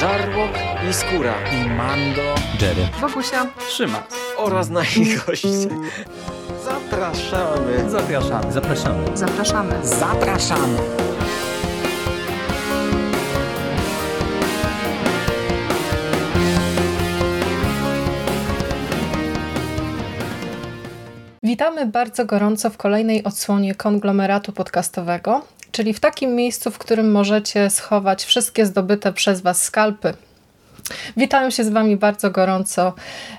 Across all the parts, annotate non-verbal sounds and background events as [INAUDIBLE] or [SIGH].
Żarłok i Skóra i Mando, Jerry, Wokusia, Trzyma oraz nasi goście. Zapraszamy. Zapraszamy. Zapraszamy. zapraszamy. Zapraszamy. Witamy bardzo gorąco w kolejnej odsłonie konglomeratu podcastowego, czyli w takim miejscu, w którym możecie schować wszystkie zdobyte przez Was skalpy. Witają się z Wami bardzo gorąco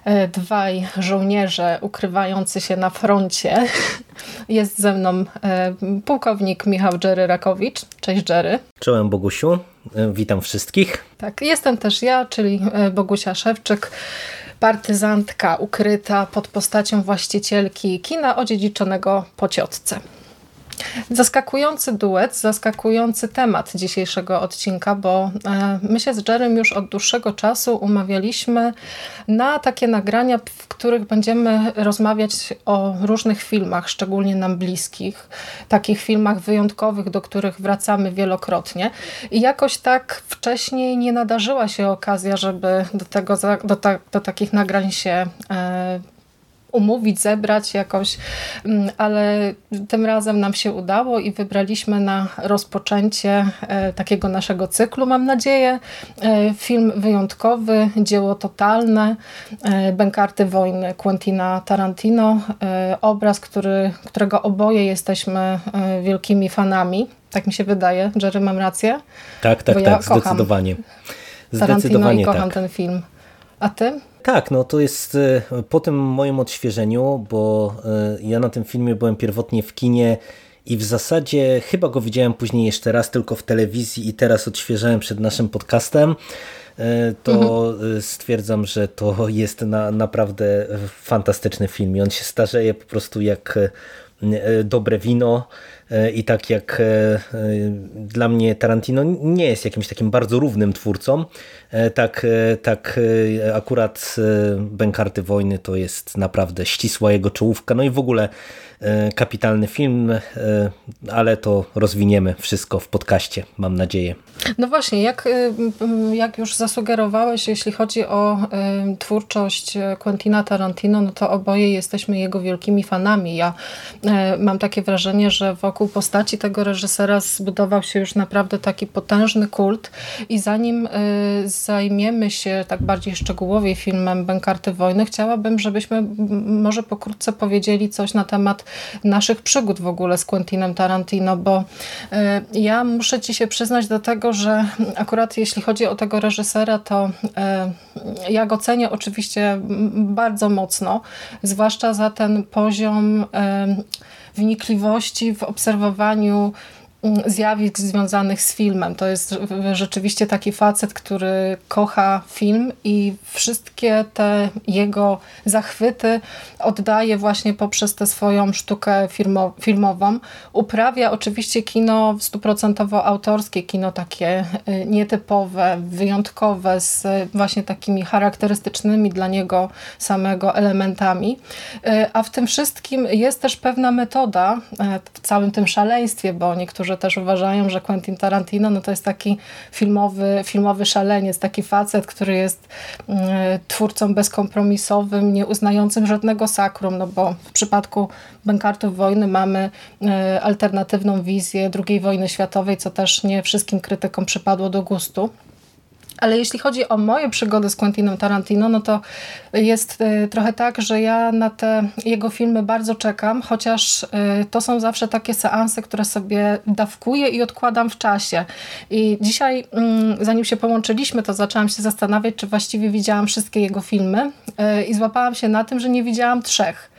e, dwaj żołnierze ukrywający się na froncie. [LAUGHS] Jest ze mną e, pułkownik Michał Jerry Rakowicz. Cześć Jerry. Czołem Bogusiu, E, witam wszystkich. Tak, jestem też ja, czyli Bogusia Szewczyk, partyzantka ukryta pod postacią właścicielki kina odziedziczonego po ciotce. Zaskakujący duet, zaskakujący temat dzisiejszego odcinka, bo e, my się z Jerem już od dłuższego czasu umawialiśmy na takie nagrania, w których będziemy rozmawiać o różnych filmach, szczególnie nam bliskich, takich filmach wyjątkowych, do których wracamy wielokrotnie. I jakoś tak wcześniej nie nadarzyła się okazja, żeby do, tego, do, ta, do takich nagrań się e, umówić, zebrać jakoś, mm, ale tym razem nam się udało i wybraliśmy na rozpoczęcie e, takiego naszego cyklu, mam nadzieję. E, Film wyjątkowy, dzieło totalne, e, Bękarty wojny Quentina Tarantino. Obraz, który, którego oboje jesteśmy wielkimi fanami. Tak mi się wydaje. Jerry, mam rację? Tak, tak, Bo tak, kocham zdecydowanie. Tarantino i Zdecydowanie kocham tak. ten film. A ty? Tak, no to jest e, po tym moim odświeżeniu, bo e, ja na tym filmie byłem pierwotnie w kinie i w zasadzie chyba go widziałem później jeszcze raz tylko w telewizji i teraz odświeżałem przed naszym podcastem. e, To e, stwierdzam, że to jest na, naprawdę fantastyczny film i on się starzeje po prostu jak dobre wino i tak jak dla mnie Tarantino nie jest jakimś takim bardzo równym twórcą, tak, e, tak e, akurat e, Bękarty Wojny to jest naprawdę ścisła jego czołówka, no i w ogóle e, kapitalny film, e, ale to rozwiniemy wszystko w podcaście, mam nadzieję. No właśnie, jak, y, jak już zasugerowałeś, jeśli chodzi o y, twórczość Quentina Tarantino, no to oboje jesteśmy jego wielkimi fanami. Ja mam takie wrażenie, że wokół postaci tego reżysera zbudował się już naprawdę taki potężny kult i zanim y, zajmiemy się tak bardziej szczegółowo filmem Bękarty Wojny, chciałabym, żebyśmy może pokrótce powiedzieli coś na temat naszych przygód w ogóle z Quentinem Tarantino, bo y, ja muszę ci się przyznać do tego, że akurat jeśli chodzi o tego reżysera, to y, ja go cenię oczywiście bardzo mocno, zwłaszcza za ten poziom y, wnikliwości w obserwowaniu zjawisk związanych z filmem. To jest rzeczywiście taki facet, który kocha film i wszystkie te jego zachwyty oddaje właśnie poprzez tę swoją sztukę filmo, filmową. Uprawia oczywiście kino stuprocentowo autorskie, kino takie y, nietypowe, wyjątkowe, z właśnie takimi charakterystycznymi dla niego samego elementami. Y, A w tym wszystkim jest też pewna metoda y, w całym tym szaleństwie, bo niektórzy też uważają, że Quentin Tarantino no to jest taki filmowy, filmowy szaleniec, taki facet, który jest y, twórcą bezkompromisowym, nie uznającym żadnego sakrum, no bo w przypadku Bękartów Wojny mamy y, alternatywną wizję II wojny światowej, co też nie wszystkim krytykom przypadło do gustu. Ale jeśli chodzi o moje przygody z Quentinem Tarantino, no to jest y, trochę tak, że ja na te jego filmy bardzo czekam, chociaż y, to są zawsze takie seanse, które sobie dawkuję i odkładam w czasie. I dzisiaj, mm, zanim się połączyliśmy, to zaczęłam się zastanawiać, czy właściwie widziałam wszystkie jego filmy y, i złapałam się na tym, że nie widziałam trzech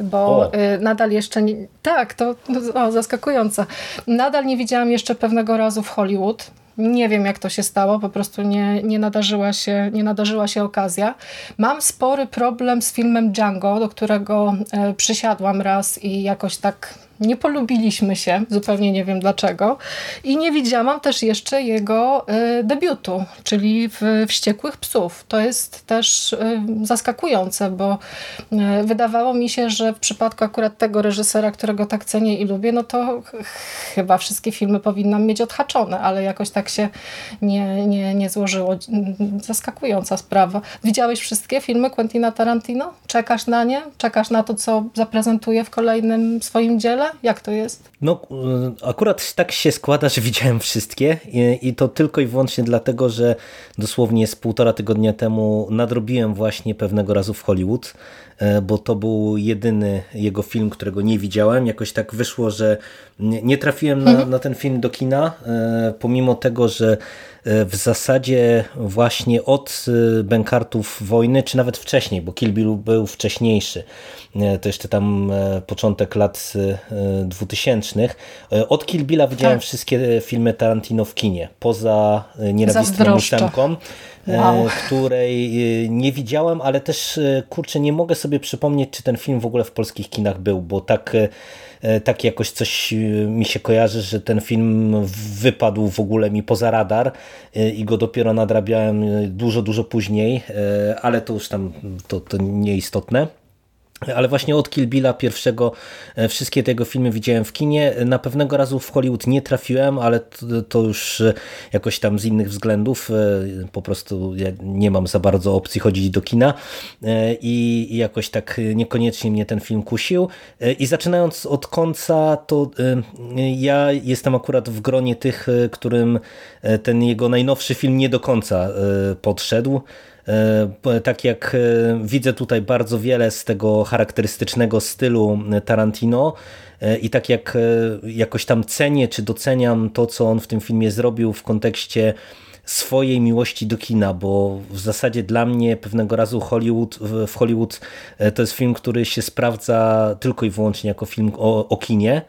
bo O. nadal jeszcze nie... Tak, to o, zaskakujące. Nadal nie widziałam jeszcze pewnego razu w Hollywood. Nie wiem, jak to się stało, po prostu nie, nie, nadarzyła się, nie nadarzyła się okazja. Mam spory problem z filmem Django, do którego e, przysiadłam raz i jakoś tak Nie polubiliśmy się, zupełnie nie wiem dlaczego. I nie widziałam też jeszcze jego y, debiutu, czyli w Wściekłych Psów. To jest też y, zaskakujące, bo y, wydawało mi się, że w przypadku akurat tego reżysera, którego tak cenię i lubię, no to chyba wszystkie filmy powinnam mieć odhaczone, ale jakoś tak się nie, nie, nie złożyło. Zaskakująca sprawa. Widziałeś wszystkie filmy Quentina Tarantino? Czekasz na nie? Czekasz na to, co zaprezentuje w kolejnym swoim dziele? Jak to jest? No, y, akurat tak się składa, że widziałem wszystkie i, i to tylko i wyłącznie dlatego, że dosłownie z półtora tygodnia temu nadrobiłem właśnie pewnego razu w Hollywood, bo to był jedyny jego film, którego nie widziałem. Jakoś tak wyszło, że nie trafiłem na, mhm. na ten film do kina, y, pomimo tego, że w zasadzie właśnie od Bękartów Wojny, czy nawet wcześniej, bo Kill Bill był wcześniejszy, to jeszcze tam początek lat 2000. Od Kill Billa widziałem tak. wszystkie filmy Tarantino w kinie, poza Nienawistną ósemką, wow. której nie widziałem, ale też kurczę, nie mogę sobie przypomnieć, czy ten film w ogóle w polskich kinach był, bo tak tak jakoś coś mi się kojarzy, że ten film wypadł w ogóle mi poza radar i go dopiero nadrabiałem dużo, dużo później, ale to już tam to, to nieistotne. Ale właśnie od Kill Billa pierwszego e, wszystkie tego filmy widziałem w kinie. Na pewnego razu w Hollywood nie trafiłem, ale to, już e, jakoś tam z innych względów. E, po prostu ja nie mam za bardzo opcji chodzić do kina i jakoś tak niekoniecznie mnie ten film kusił. I zaczynając od końca, to ja jestem akurat w gronie tych, którym ten jego najnowszy film nie do końca podszedł. E, tak jak e, widzę tutaj bardzo wiele z tego charakterystycznego stylu Tarantino e, i tak jak jakoś tam cenię czy doceniam to, co on w tym filmie zrobił w kontekście swojej miłości do kina, bo w zasadzie dla mnie pewnego razu Hollywood, w Hollywood to jest film, który się sprawdza tylko i wyłącznie jako film o, o kinie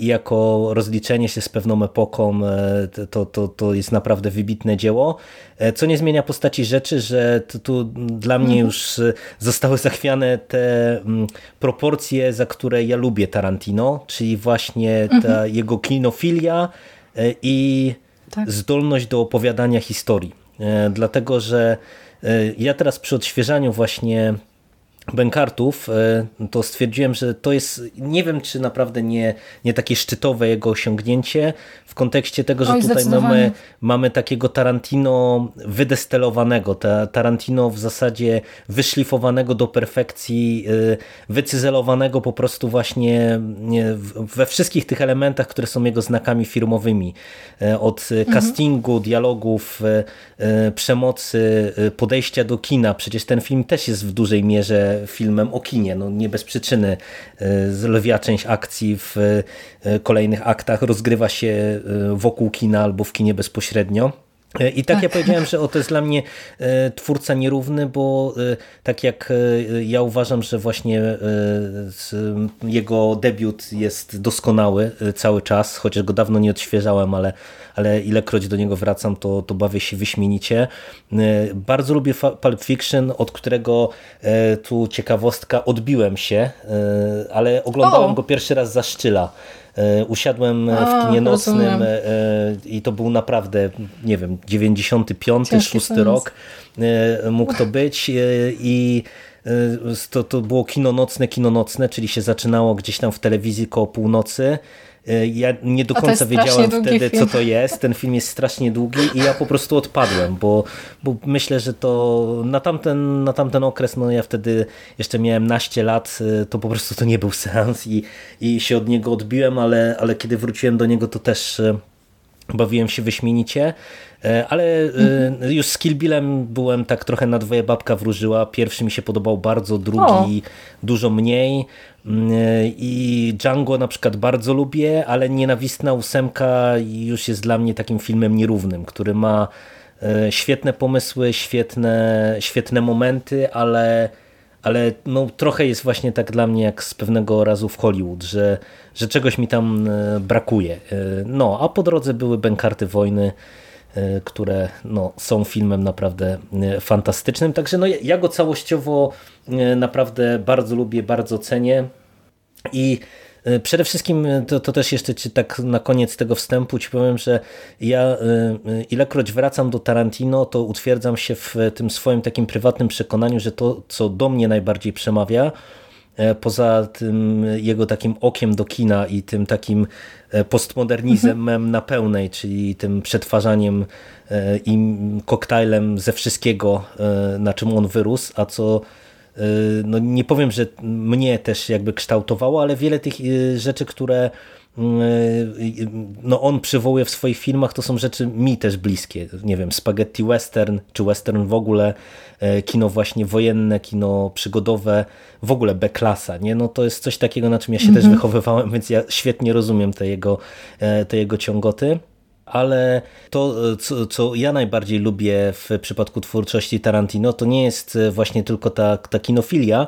i jako rozliczenie się z pewną epoką e, to, to, to jest naprawdę wybitne dzieło, e, co nie zmienia postaci rzeczy, że tu dla mnie mhm. już zostały zachwiane te mm, proporcje, za które ja lubię Tarantino, czyli właśnie ta mhm. jego kinofilia i tak. zdolność do opowiadania historii. Dlatego, że ja teraz przy odświeżaniu właśnie Bękartów, e, to stwierdziłem, że to jest, nie wiem czy naprawdę nie, nie takie szczytowe jego osiągnięcie w kontekście tego, że Oj, tutaj mamy, mamy takiego Tarantino wydestelowanego, ta, Tarantino w zasadzie wyszlifowanego do perfekcji, e, wycyzelowanego po prostu właśnie we wszystkich tych elementach, które są jego znakami firmowymi. E, od mhm. castingu, dialogów, przemocy, podejścia do kina. Przecież ten film też jest w dużej mierze filmem o kinie. No nie bez przyczyny e, lwia część akcji w e, kolejnych aktach rozgrywa się e, wokół kina albo w kinie bezpośrednio. I tak, tak, ja powiedziałem, że o, to jest dla mnie twórca nierówny, bo tak jak ja uważam, że właśnie jego debiut jest doskonały cały czas, chociaż go dawno nie odświeżałem, ale ale ilekroć do niego wracam, to, to bawię się wyśmienicie. E, bardzo lubię Pulp Fiction, od którego e, tu ciekawostka odbiłem się, e, ale oglądałem o. go pierwszy raz za szczyla. Usiadłem w kinie nocnym i to był naprawdę, nie wiem, 95, 6 rok mógł to być i to, to było kino nocne, kino nocne, czyli się zaczynało gdzieś tam w telewizji koło północy E, ja nie do końca wiedziałem wtedy, film. co to jest. Ten film jest strasznie długi i ja po prostu odpadłem, bo, bo myślę, że to na tamten, na tamten okres, no ja wtedy jeszcze miałem naście lat, e, to po prostu to nie był seans i, i się od niego odbiłem, ale, ale kiedy wróciłem do niego, to też e, bawiłem się wyśmienicie. Ale mhm. już z Kill Billem byłem tak trochę na dwoje babka wróżyła. Pierwszy mi się podobał bardzo, drugi o. dużo mniej. Mm, I Django na przykład bardzo lubię, ale Nienawistna ósemka już jest dla mnie takim filmem nierównym, który ma e, świetne pomysły, świetne, świetne momenty, ale, ale no, trochę jest właśnie tak dla mnie jak z pewnego razu w Hollywood, że, że czegoś mi tam e, brakuje. E, no, a po drodze były Bękarty Wojny, E, które no, są filmem naprawdę fantastycznym. Także no, ja go całościowo naprawdę bardzo lubię, bardzo cenię i Przede wszystkim to, to też jeszcze ci tak na koniec tego wstępu ci powiem, że ja ilekroć wracam do Tarantino, to utwierdzam się w tym swoim takim prywatnym przekonaniu, że to, co do mnie najbardziej przemawia, poza tym jego takim okiem do kina i tym takim postmodernizmem mhm. na pełnej, czyli tym przetwarzaniem i koktajlem ze wszystkiego, na czym on wyrósł, a co no nie powiem, że mnie też jakby kształtowało, ale wiele tych y, rzeczy, które y, no on przywołuje w swoich filmach, to są rzeczy mi też bliskie. Nie wiem, spaghetti western, czy western w ogóle, kino właśnie wojenne, kino przygodowe, w ogóle B-klasa, nie? No to jest coś takiego, na czym ja się mm -hmm. też mhm. wychowywałem, więc ja świetnie rozumiem te jego, te jego ciągoty ale to, co, co, ja najbardziej lubię w przypadku twórczości Tarantino, to nie jest właśnie tylko ta, ta kinofilia,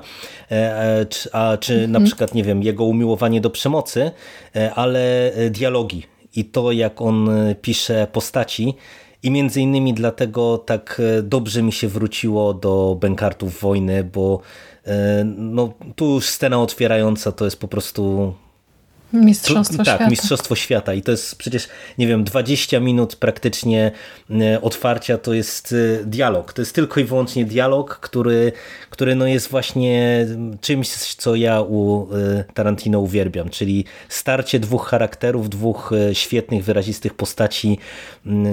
e, e, a czy na mhm. przykład, nie wiem, jego umiłowanie do przemocy, e, ale dialogi i to, jak on pisze postaci. I między innymi dlatego tak dobrze mi się wróciło do Bękartów Wojny, bo no, tu już scena otwierająca to jest po prostu Mistrzostwo to, tak, świata. Tak, Mistrzostwo Świata. I to jest przecież, nie wiem, 20 minut praktycznie e, otwarcia to jest e, dialog. To jest tylko i wyłącznie dialog, który, który no jest właśnie czymś, co ja u e, Tarantino uwielbiam, czyli starcie dwóch charakterów, dwóch świetnych, wyrazistych postaci,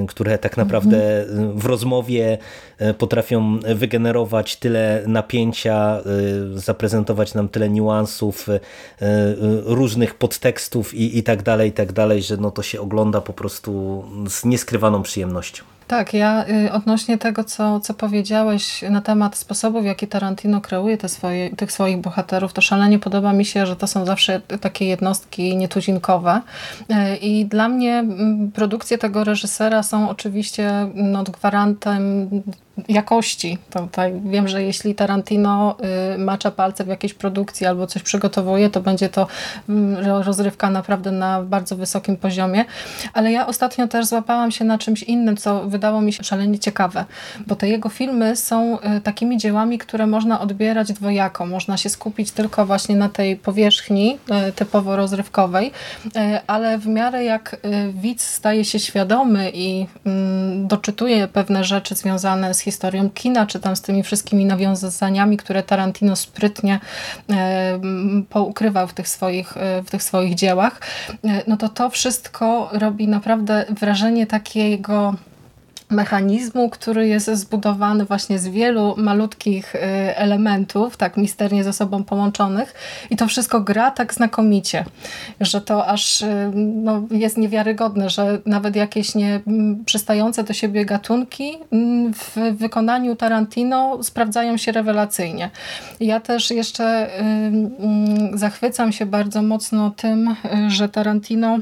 które tak naprawdę mhm. w rozmowie potrafią wygenerować tyle napięcia, zaprezentować nam tyle niuansów, różnych podtekstów, tekstów i, i tak dalej, i tak dalej, że no to się ogląda po prostu z nieskrywaną przyjemnością. Tak, ja y, odnośnie tego, co, co powiedziałeś na temat sposobu, w jaki Tarantino kreuje te swoje, tych swoich bohaterów, to szalenie podoba mi się, że to są zawsze takie jednostki nietuzinkowe. Y, I dla mnie mm, produkcje tego reżysera są oczywiście no, gwarantem jakości. Tutaj wiem, że jeśli Tarantino y, macza palce w jakiejś produkcji albo coś przygotowuje, to będzie to mm, rozrywka naprawdę na bardzo wysokim poziomie. Ale ja ostatnio też złapałam się na czymś innym, co wydało mi się szalenie ciekawe, bo te jego filmy są y, takimi dziełami, które można odbierać dwojako. Można się skupić tylko właśnie na tej powierzchni y, typowo rozrywkowej, ale w miarę jak widz staje się świadomy i mm, doczytuje pewne rzeczy związane z historią kina, czy tam z tymi wszystkimi nawiązaniami, które Tarantino sprytnie e, poukrywał w tych swoich, e, w tych swoich dziełach, e, no to to wszystko robi naprawdę wrażenie takiego mechanizmu, który jest zbudowany właśnie z wielu malutkich y, elementów, tak misternie ze sobą połączonych i to wszystko gra tak znakomicie, że to aż y, no, jest niewiarygodne, że nawet jakieś nie przystające do siebie gatunki w wykonaniu Tarantino sprawdzają się rewelacyjnie. Ja też jeszcze y, zachwycam się bardzo mocno tym, że Tarantino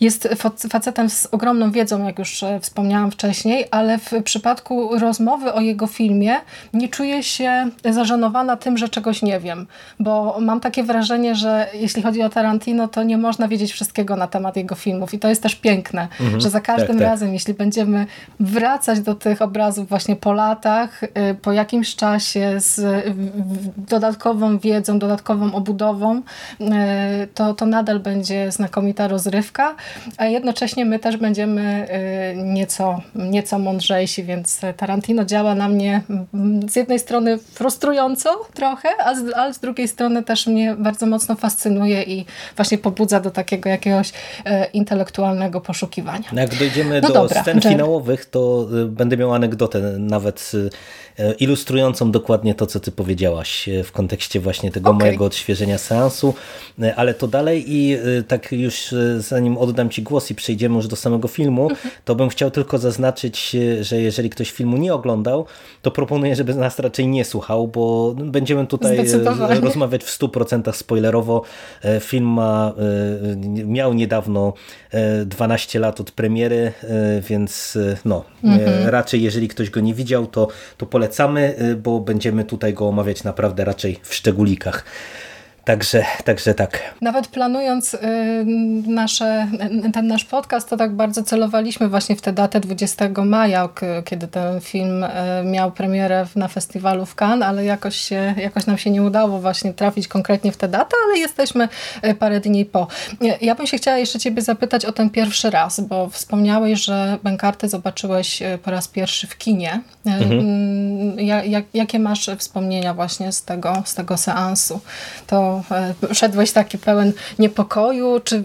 jest facetem z ogromną wiedzą, jak już e, wspomniałam wcześniej, ale w przypadku rozmowy o jego filmie nie czuję się zażenowana tym, że czegoś nie wiem, bo mam takie wrażenie, że jeśli chodzi o Tarantino, to nie można wiedzieć wszystkiego na temat jego filmów i to jest też piękne, mhm, że za każdym tak, tak. razem, jeśli będziemy wracać do tych obrazów właśnie po latach, y, po jakimś czasie z dodatkową wiedzą, dodatkową obudową, y, to, to nadal będzie znakomita rozrywka, a jednocześnie my też będziemy y, nieco, nieco mądrzejsi, więc Tarantino działa na mnie mm, z jednej strony frustrująco trochę, a z, ale z drugiej strony też mnie bardzo mocno fascynuje i właśnie pobudza do takiego jakiegoś y, intelektualnego poszukiwania. No jak dojdziemy no do dobra, scen że... finałowych, to y, będę miał anegdotę nawet ilustrującą dokładnie to, co ty powiedziałaś w kontekście właśnie tego okay. mojego odświeżenia seansu, ale to dalej i tak już zanim od oddam Ci głos i przejdziemy już do samego filmu, to bym chciał tylko zaznaczyć, że jeżeli ktoś filmu nie oglądał, to proponuję, żeby nas raczej nie słuchał, bo będziemy tutaj e, rozmawiać w 100% spoilerowo. E, film ma, e, miał niedawno 12 lat od premiery, więc no, mhm. raczej jeżeli ktoś go nie widział, to, to polecamy, bo będziemy tutaj go omawiać naprawdę raczej w szczególikach. Także, także tak. Nawet planując y, nasze, ten nasz podcast, to tak bardzo celowaliśmy właśnie w tę datę 20 maja, kiedy ten film y, miał premierę na festiwalu w Cannes, ale jakoś, się, jakoś nam się nie udało właśnie trafić konkretnie w tę datę, ale jesteśmy y, parę dni po. Ja bym się chciała jeszcze ciebie zapytać o ten pierwszy raz, bo wspomniałeś, że Benkarty zobaczyłeś po raz pierwszy w kinie. Mhm. Mm, jak, jakie masz wspomnienia właśnie z tego, z tego seansu? To E, szedłeś taki pełen niepokoju? Czy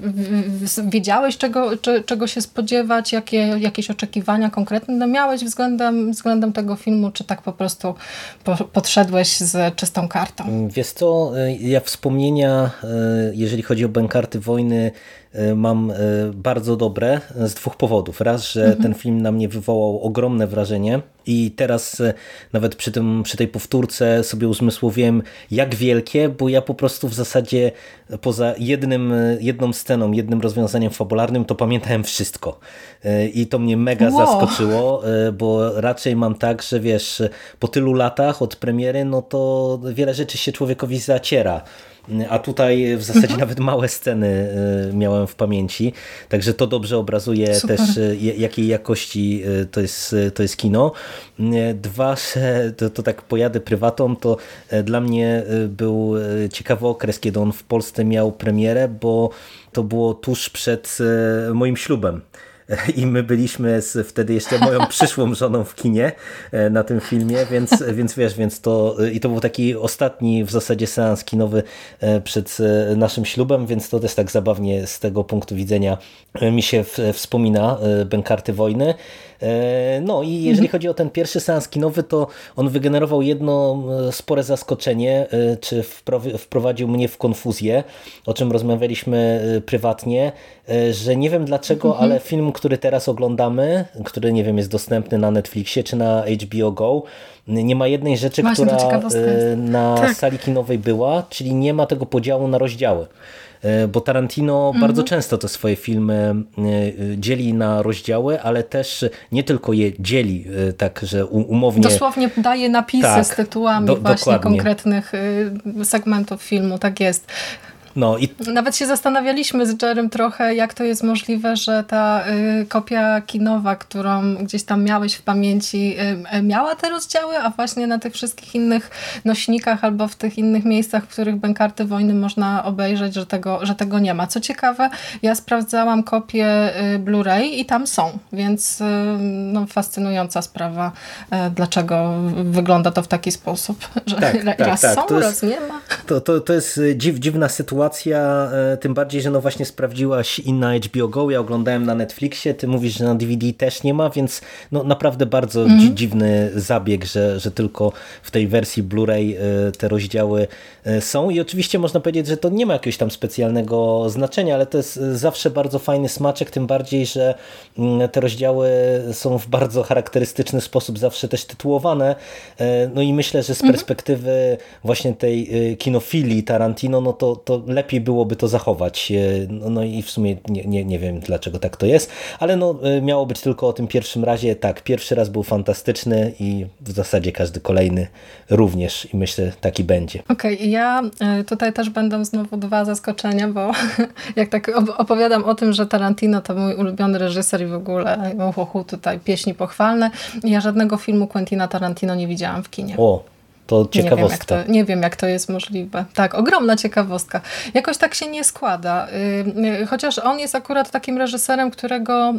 wiedziałeś, czego, czy, czego się spodziewać? Jakie, jakieś oczekiwania konkretne miałeś względem, względem tego filmu? Czy tak po prostu po, podszedłeś z czystą kartą? Wiesz co, e, ja wspomnienia, e, jeżeli chodzi o bękarty wojny, mam bardzo dobre z dwóch powodów. Raz, że mhm. ten film na mnie wywołał ogromne wrażenie i teraz nawet przy, tym, przy tej powtórce sobie uzmysłowiłem, jak wielkie, bo ja po prostu w zasadzie poza jednym, jedną sceną, jednym rozwiązaniem fabularnym, to pamiętałem wszystko. I to mnie mega wow. zaskoczyło, bo raczej mam tak, że wiesz, po tylu latach od premiery, no to wiele rzeczy się człowiekowi zaciera a tutaj w zasadzie mhm. nawet małe sceny miałem w pamięci, także to dobrze obrazuje Super. też jakiej jakości to jest, to jest kino. Dwa, że to, to tak pojadę prywatą, to dla mnie był ciekawy okres, kiedy on w Polsce miał premierę, bo to było tuż przed moim ślubem i my byliśmy z wtedy jeszcze moją [LAUGHS] przyszłą żoną w kinie e, na tym filmie, więc, więc wiesz, więc to i to był taki ostatni w zasadzie seans kinowy e, przed e, naszym ślubem, więc to też tak zabawnie z tego punktu widzenia mi się wspomina Bękarty Wojny. No i jeżeli mhm. chodzi o ten pierwszy seans kinowy, to on wygenerował jedno spore zaskoczenie, czy wprowadził mnie w konfuzję, o czym rozmawialiśmy prywatnie, że nie wiem dlaczego, mhm. ale film, który teraz oglądamy, który nie wiem, jest dostępny na Netflixie czy na HBO Go, nie ma jednej rzeczy, Właśnie, która e, na tak. sali kinowej była, czyli nie ma tego podziału na rozdziały e, bo Tarantino mhm. bardzo często te swoje filmy e, dzieli na rozdziały, ale też nie tylko je dzieli, tak, że umownie... Dosłownie daje napisy tak, z tytułami do, właśnie dokładnie. konkretnych segmentów filmu, tak jest. No i... Nawet się zastanawialiśmy z Jerem trochę, jak to jest możliwe, że ta y, kopia kinowa, którą gdzieś tam miałeś w pamięci, y, y, miała te rozdziały, a właśnie na tych wszystkich innych nośnikach albo w tych innych miejscach, w których Bękarty Wojny można obejrzeć, że tego, że tego nie ma. Co ciekawe, ja sprawdzałam kopię y, Blu-ray i tam są, więc y, no, fascynująca sprawa, y, dlaczego wygląda to w taki sposób, że tak, [LAUGHS] raz tak, tak. są, to raz nie ma. To, to, to jest dziw, dziwna sytuacja, sytuacja, e, tym bardziej, że no właśnie sprawdziłaś i na HBO Go, ja oglądałem na Netflixie, ty mówisz, że na DVD też nie ma, więc no naprawdę bardzo mm. dziwny zabieg, że, że tylko w tej wersji Blu-ray e, te rozdziały e, są i oczywiście można powiedzieć, że to nie ma jakiegoś tam specjalnego znaczenia, ale to jest zawsze bardzo fajny smaczek, tym bardziej, że mm, te rozdziały są w bardzo charakterystyczny sposób zawsze też tytułowane, no i myślę, że z mhm. perspektywy właśnie tej kinofilii Tarantino, no to, to lepiej byłoby to zachować. E, no, no i w sumie nie, nie, nie wiem dlaczego tak to jest, ale no, e, miało być tylko o tym pierwszym razie. Tak, pierwszy raz był fantastyczny i w zasadzie każdy kolejny również i myślę taki będzie. Okej, okay, ja e, tutaj też będą znowu dwa zaskoczenia, bo [LAUGHS] jak tak opowiadam o tym, że Tarantino to mój ulubiony reżyser i w ogóle uhu, tutaj pieśni pochwalne, ja żadnego filmu Quentina Tarantino nie widziałam w kinie. O, to ciekawostka. Nie wiem, to, nie wiem, jak to jest możliwe. Tak, ogromna ciekawostka. Jakoś tak się nie składa. Y, y, chociaż on jest akurat takim reżyserem, którego y,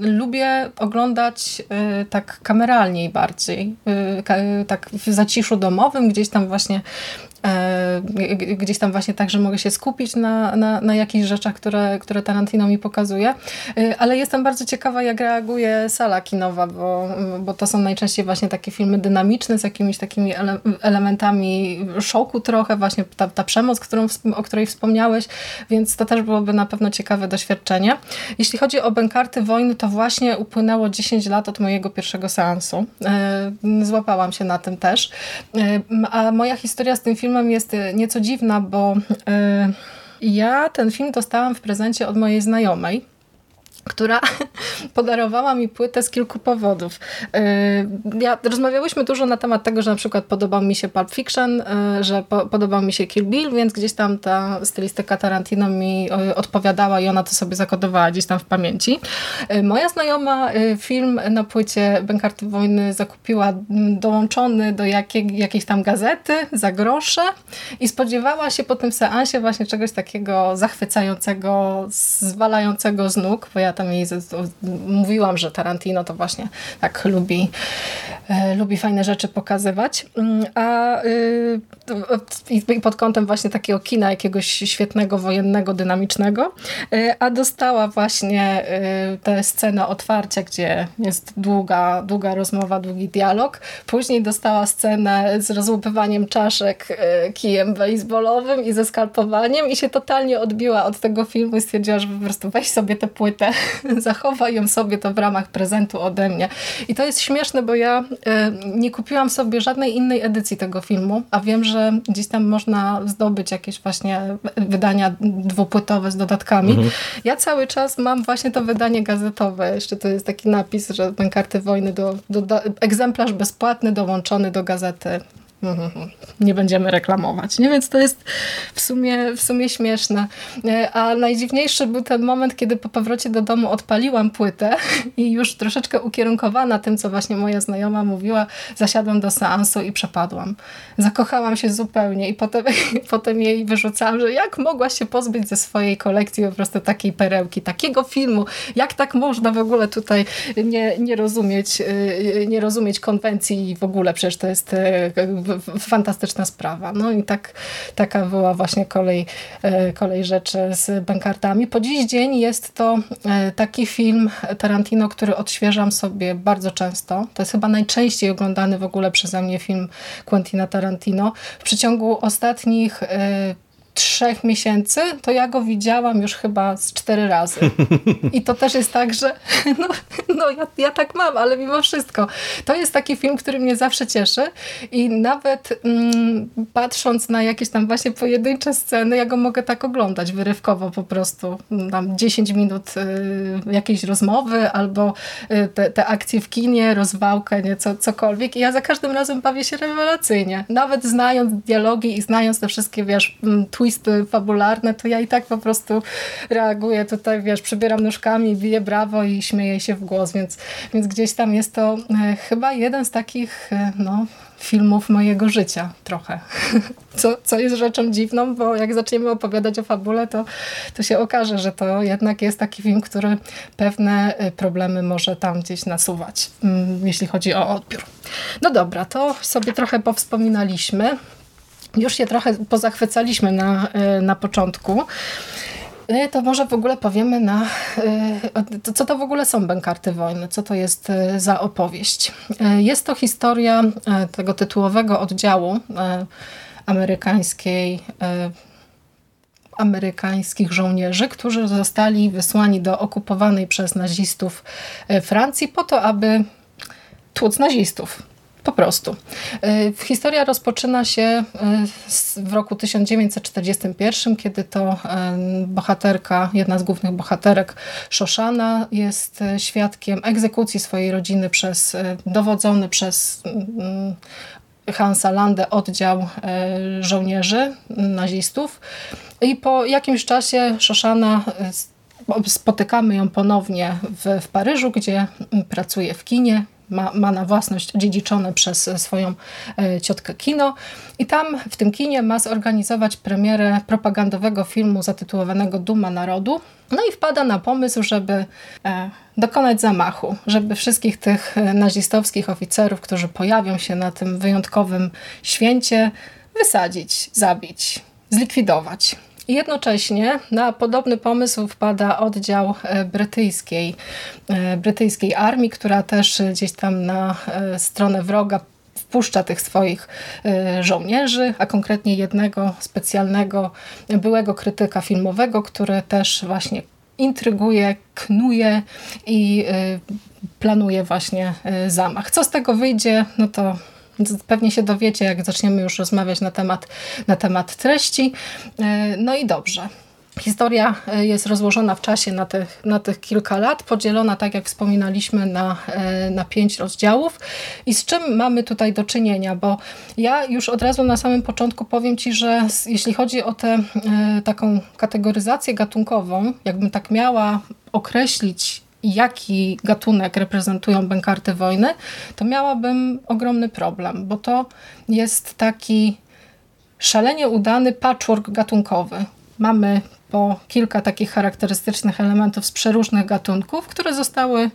lubię oglądać tak kameralniej bardziej. Tak w zaciszu domowym, gdzieś tam właśnie gdzieś tam właśnie tak, że mogę się skupić na, na, na jakichś rzeczach, które, które Tarantino mi pokazuje, e, ale jestem bardzo ciekawa, jak reaguje sala kinowa, bo, bo to są najczęściej właśnie takie filmy dynamiczne z jakimiś takimi ele elementami szoku trochę, właśnie ta, ta przemoc, którą, o której wspomniałeś, więc to też byłoby na pewno ciekawe doświadczenie. Jeśli chodzi o Bękarty Wojny, to właśnie upłynęło 10 lat od mojego pierwszego seansu. E, złapałam się na tym też. A moja historia z tym filmem filmem jest e, nieco dziwna, bo e, ja ten film dostałam w prezencie od mojej znajomej która [LAUGHS] podarowała mi płytę z kilku powodów. Y, ja, rozmawiałyśmy dużo na temat tego, że na przykład podobał mi się Pulp Fiction, y, że po, podobał mi się Kill Bill, więc gdzieś tam ta stylistyka Tarantino mi y, odpowiadała i ona to sobie zakodowała gdzieś tam w pamięci. Moja znajoma film na płycie Bękarty Wojny zakupiła mm, dołączony do jakiej, jakiejś tam gazety za grosze i spodziewała się po tym seansie właśnie czegoś takiego zachwycającego, zwalającego z nóg, bo ja tam jej mówiłam, że Tarantino to właśnie tak lubi, e, lubi fajne rzeczy pokazywać. Mm, a y, pod kątem właśnie takiego kina jakiegoś świetnego, wojennego, dynamicznego, e, a dostała właśnie y, tę scenę otwarcia, gdzie jest długa, długa rozmowa, długi dialog. Później dostała scenę z rozłupywaniem czaszek e, kijem baseballowym i ze skalpowaniem i się totalnie odbiła od tego filmu i stwierdziła, że po prostu weź sobie tę płytę, [LAUGHS] zachowaj ją sobie to w ramach prezentu ode mnie. I to jest śmieszne, bo ja nie kupiłam sobie żadnej innej edycji tego filmu, a wiem, że gdzieś tam można zdobyć jakieś właśnie wydania dwupłytowe z dodatkami. Mhm. Ja cały czas mam właśnie to wydanie gazetowe. Jeszcze to jest taki napis, że karty wojny do, do, do egzemplarz bezpłatny dołączony do gazety [LAUGHS] nie będziemy reklamować. Nie? Więc to jest w sumie, w sumie śmieszne. E, a najdziwniejszy był ten moment, kiedy po powrocie do domu odpaliłam płytę i już troszeczkę ukierunkowana tym, co właśnie moja znajoma mówiła, zasiadłam do seansu i przepadłam. Zakochałam się zupełnie i potem, [LAUGHS] potem jej wyrzucałam, że jak mogła się pozbyć ze swojej kolekcji po prostu takiej perełki, takiego filmu, jak tak można w ogóle tutaj nie, nie rozumieć, e, nie rozumieć konwencji i w ogóle przecież to jest e, fantastyczna sprawa. No i tak, taka była właśnie kolej, e, kolej rzeczy z bankartami. Po dziś dzień jest to e, taki film Tarantino, który odświeżam sobie bardzo często. To jest chyba najczęściej oglądany w ogóle przeze mnie film Quentina Tarantino. W przeciągu ostatnich e, trzech miesięcy, to ja go widziałam już chyba z cztery razy. I to też jest tak, że [LAUGHS] no, no ja, ja tak mam, ale mimo wszystko. To jest taki film, który mnie zawsze cieszy i nawet mm, patrząc na jakieś tam właśnie pojedyncze sceny, ja go mogę tak oglądać wyrywkowo po prostu. Tam 10 minut y, jakiejś rozmowy albo y, te, te akcje w kinie, rozwałkę, nie, co, cokolwiek. I ja za każdym razem bawię się rewelacyjnie. Nawet znając dialogi i znając te wszystkie, wiesz, twisty twisty fabularne, to ja i tak po prostu reaguję tutaj, wiesz, przybieram nóżkami, biję brawo i śmieję się w głos, więc, więc gdzieś tam jest to e, chyba jeden z takich, e, no, filmów mojego życia trochę. [LAUGHS] Co, co jest rzeczą dziwną, bo jak zaczniemy opowiadać o fabule, to, to się okaże, że to jednak jest taki film, który pewne e, problemy może tam gdzieś nasuwać, mm, jeśli chodzi o odbiór. No dobra, to sobie trochę powspominaliśmy. Już się trochę pozachwycaliśmy na, e, na początku. E, to może w ogóle powiemy na e, co to w ogóle są bękarty wojny, co to jest za opowieść. Jest to historia tego tytułowego oddziału amerykańskiej amerykańskich żołnierzy, którzy zostali wysłani do okupowanej przez nazistów Francji po to, aby tłuc nazistów. Po prostu. Y, historia rozpoczyna się y, w roku 1941, kiedy to y, bohaterka, jedna z głównych bohaterek, Szoszana, jest świadkiem egzekucji swojej rodziny przez dowodzony przez Hansa Landę oddział żołnierzy nazistów. I po jakimś czasie Szoszana spotykamy ją ponownie w, w Paryżu, gdzie pracuje w kinie, ma, ma na własność dziedziczone przez swoją e, ciotkę kino i tam w tym kinie ma zorganizować premierę propagandowego filmu zatytułowanego Duma Narodu. No i wpada na pomysł, żeby e, dokonać zamachu, żeby wszystkich tych e, nazistowskich oficerów, którzy pojawią się na tym wyjątkowym święcie, wysadzić, zabić, zlikwidować. Jednocześnie na podobny pomysł wpada oddział e, brytyjskiej, e, brytyjskiej armii, która też gdzieś tam na e, stronę wroga wpuszcza tych swoich żołnierzy, a konkretnie jednego specjalnego byłego krytyka filmowego, który też właśnie intryguje, knuje i planuje właśnie zamach. Co z tego wyjdzie, no to Pewnie się dowiecie, jak zaczniemy już rozmawiać na temat, na temat treści. E, no i dobrze. Historia e, jest rozłożona w czasie na tych, na tych kilka lat, podzielona, tak jak wspominaliśmy, na, e, na pięć rozdziałów. I z czym mamy tutaj do czynienia? Bo ja już od razu na samym początku powiem Ci, że jeśli chodzi o tę taką kategoryzację gatunkową, jakbym tak miała określić jaki gatunek reprezentują bękarty wojny, to miałabym ogromny problem, bo to jest taki szalenie udany patchwork gatunkowy. Mamy po kilka takich charakterystycznych elementów z przeróżnych gatunków, które zostały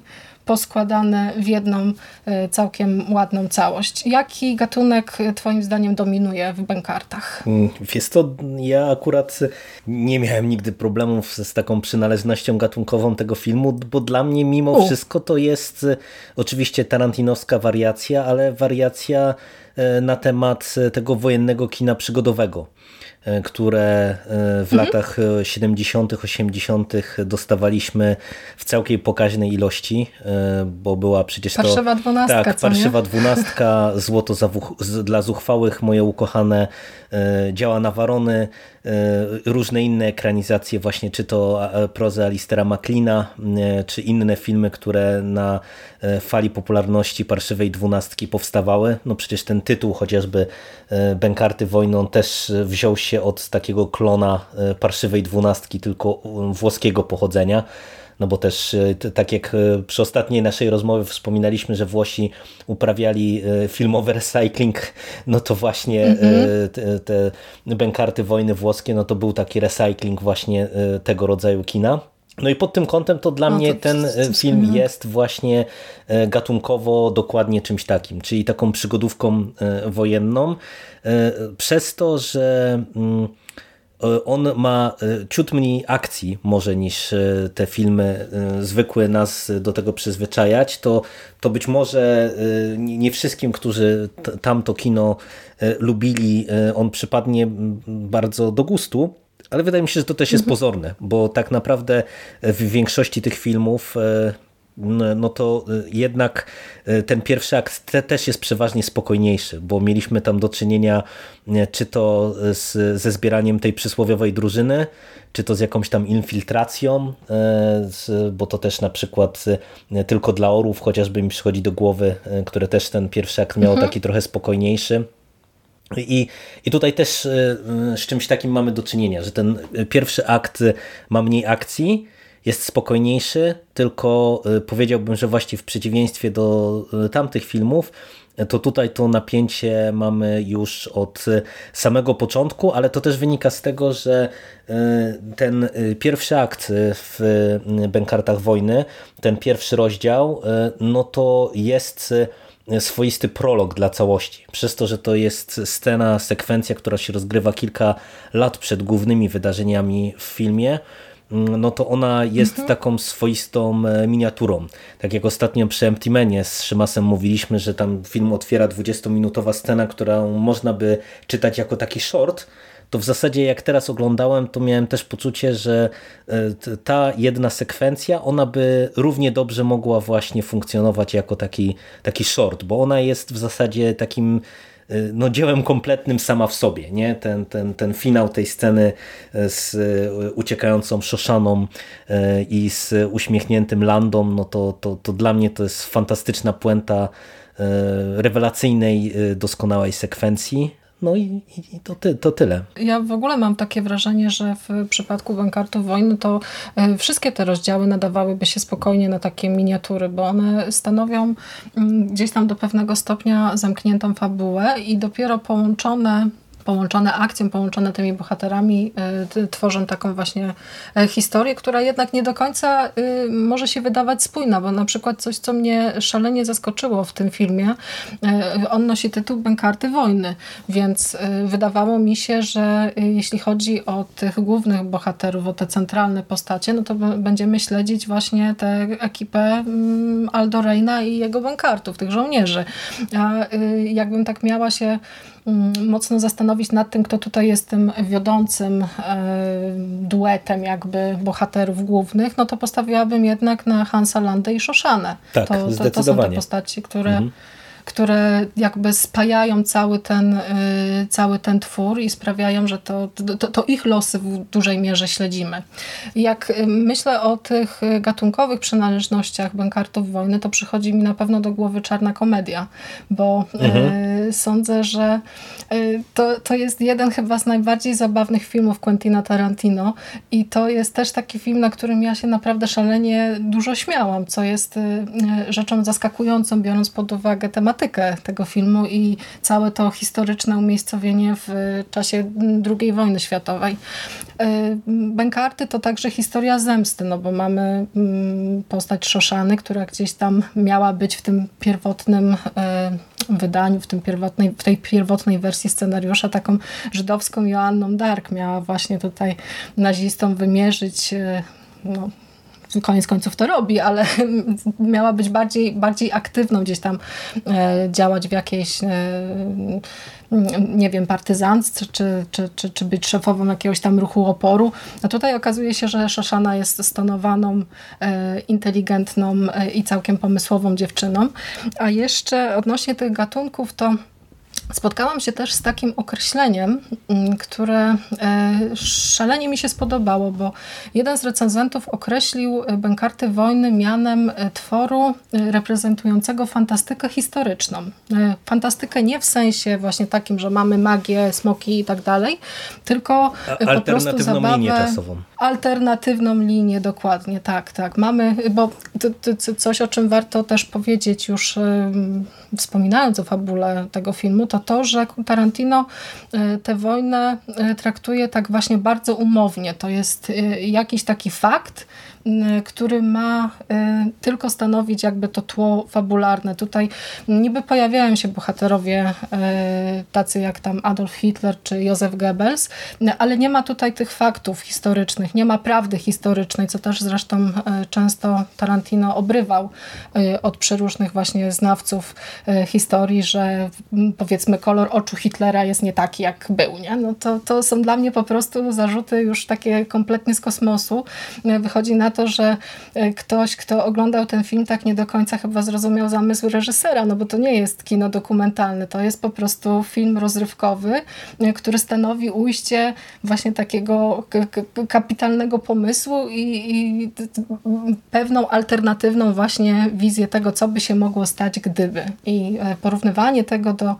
poskładane w jedną e, całkiem ładną całość. Jaki gatunek e, Twoim zdaniem dominuje w bękartach? Mm, wiesz to, ja akurat nie miałem nigdy problemów z taką przynależnością gatunkową tego filmu, bo dla mnie mimo U. wszystko to jest e, oczywiście tarantinowska wariacja, ale wariacja na temat tego wojennego kina przygodowego. E, które e, w mhm. latach 70., e, 80. dostawaliśmy w całkiem pokaźnej ilości, bo była przecież to. Parszywa dwunastka. Tak, parszywa dwunastka, [LAUGHS] złoto dla zuchwałych, moje ukochane działa na warony, różne inne ekranizacje, właśnie czy to prozy Alistera McLeana, czy inne filmy, które na fali popularności parszywej dwunastki powstawały. No przecież ten tytuł chociażby Bękarty wojną też wziął się od takiego klona e, parszywej dwunastki, tylko włoskiego pochodzenia. No bo też e, tak jak e, przy ostatniej naszej rozmowie wspominaliśmy, że Włosi uprawiali filmowy recycling, [LAUGHS] no to właśnie mm -hmm. te, te bękarty wojny włoskie, no to był taki recycling właśnie tego rodzaju kina. No i pod tym kątem to dla no mnie to ten film jest właśnie gatunkowo dokładnie czymś takim, czyli taką przygodówką wojenną, E, przez to, że mm, on ma e, ciut mniej akcji może niż e, te filmy zwykłe nas do tego przyzwyczajać, to, to być może nie wszystkim, którzy tamto kino lubili, on przypadnie bardzo do gustu, ale wydaje mi się, że to też jest mhm. pozorne, bo tak naprawdę w większości tych filmów no, to y, jednak y, ten pierwszy akt te, też jest przeważnie spokojniejszy, bo mieliśmy tam do czynienia czy to z, ze zbieraniem tej przysłowiowej drużyny, czy to z jakąś tam infiltracją, y, bo to też na przykład tylko dla orów chociażby mi przychodzi do głowy, które też ten pierwszy akt miał mhm. taki trochę spokojniejszy. I, I tutaj też z czymś takim mamy do czynienia, że ten pierwszy akt ma mniej akcji, jest spokojniejszy, tylko y, powiedziałbym, że właśnie w przeciwieństwie do y, tamtych filmów, to tutaj to napięcie mamy już od y, samego początku, ale to też wynika z tego, że ten pierwszy akt w Bękartach Wojny, ten pierwszy rozdział, no to jest swoisty prolog dla całości. Przez to, że to jest scena, sekwencja, która się rozgrywa kilka lat przed głównymi wydarzeniami w filmie, no to ona jest mhm. taką swoistą e, miniaturą. Tak jak ostatnio przy Empty Manie z Szymasem mówiliśmy, że tam film otwiera 20-minutowa scena, którą można by czytać jako taki short, to w zasadzie jak teraz oglądałem, to miałem też poczucie, że e, ta jedna sekwencja, ona by równie dobrze mogła właśnie funkcjonować jako taki, taki short, bo ona jest w zasadzie takim no, dziełem kompletnym sama w sobie. Nie? Ten, ten, ten finał tej sceny y, z y, uciekającą Szoszaną i z uśmiechniętym Landą, no to, to, to dla mnie to jest fantastyczna puenta rewelacyjnej, doskonałej sekwencji. No i, i to, ty, to tyle. Ja w ogóle mam takie wrażenie, że w przypadku Bankartów Wojny to e, wszystkie te rozdziały nadawałyby się spokojnie na takie miniatury, bo one stanowią mm, gdzieś tam do pewnego stopnia zamkniętą fabułę i dopiero połączone połączone akcją, połączone tymi bohaterami, y, tworzą taką właśnie e, historię, która jednak nie do końca y, może się wydawać spójna, bo na przykład coś, co mnie szalenie zaskoczyło w tym filmie, e, on nosi tytuł Bękarty Wojny, więc y, wydawało mi się, że jeśli chodzi o tych głównych bohaterów, o te centralne postacie, no to będziemy śledzić właśnie tę ekipę mm, Aldo Reina i jego bankartów, tych żołnierzy. A jakbym tak miała się mocno zastanowić nad tym, kto tutaj jest tym wiodącym e, duetem jakby bohaterów głównych, no to postawiłabym jednak na Hansa Landę i Szoszanę. Tak, to, to, to są te postaci, które, mhm. Które jakby spajają cały ten, cały ten twór i sprawiają, że to, to, to ich losy w dużej mierze śledzimy. Jak myślę o tych gatunkowych przynależnościach bankartów wojny, to przychodzi mi na pewno do głowy czarna komedia, bo mhm. sądzę, że to, to jest jeden chyba z najbardziej zabawnych filmów Quentina Tarantino i to jest też taki film, na którym ja się naprawdę szalenie dużo śmiałam, co jest y, rzeczą zaskakującą, biorąc pod uwagę tematykę tego filmu i całe to historyczne umiejscowienie w czasie II wojny światowej. Y, Bękarty to także historia zemsty, no bo mamy mm, postać Szoszany, która gdzieś tam miała być w tym pierwotnym y, wydaniu, w, tym pierwotnej, w tej pierwotnej wersji scenariusza taką żydowską Joanną Dark. Miała właśnie tutaj nazistom wymierzyć no, koniec końców to robi, ale [LAUGHS] miała być bardziej, bardziej aktywną, gdzieś tam e, działać w jakiejś e, nie wiem, partyzantce, czy, czy, czy, czy być szefową jakiegoś tam ruchu oporu. A tutaj okazuje się, że Szoszana jest stonowaną, e, inteligentną i całkiem pomysłową dziewczyną. A jeszcze odnośnie tych gatunków, to Spotkałam się też z takim określeniem, mm, które e, szalenie mi się spodobało, bo jeden z recenzentów określił e, Bękarty Wojny mianem e, tworu reprezentującego fantastykę historyczną. Fantastykę nie w sensie właśnie takim, że mamy magię, smoki i tak dalej, tylko po prostu zabawę... linię czasową. Alternatywną linię, dokładnie, tak, tak. Mamy, bo to, to, coś, o czym warto też powiedzieć już wspominając o fabule tego filmu, to to, że Tarantino e, tę wojnę e, traktuje tak właśnie bardzo umownie. To jest e, jakiś taki fakt, który ma tylko stanowić jakby to tło fabularne. Tutaj niby pojawiają się bohaterowie tacy jak tam Adolf Hitler czy Józef Goebbels, ale nie ma tutaj tych faktów historycznych, nie ma prawdy historycznej, co też zresztą często Tarantino obrywał od przeróżnych właśnie znawców historii, że powiedzmy kolor oczu Hitlera jest nie taki jak był. Nie? No to, to są dla mnie po prostu zarzuty już takie kompletnie z kosmosu. Wychodzi na to, że e, ktoś, kto oglądał ten film, tak nie do końca chyba zrozumiał zamysł reżysera, no bo to nie jest kino dokumentalne, to jest po prostu film rozrywkowy, e, który stanowi ujście właśnie takiego kapitalnego pomysłu i, i pewną alternatywną właśnie wizję tego, co by się mogło stać, gdyby. I e, porównywanie tego do,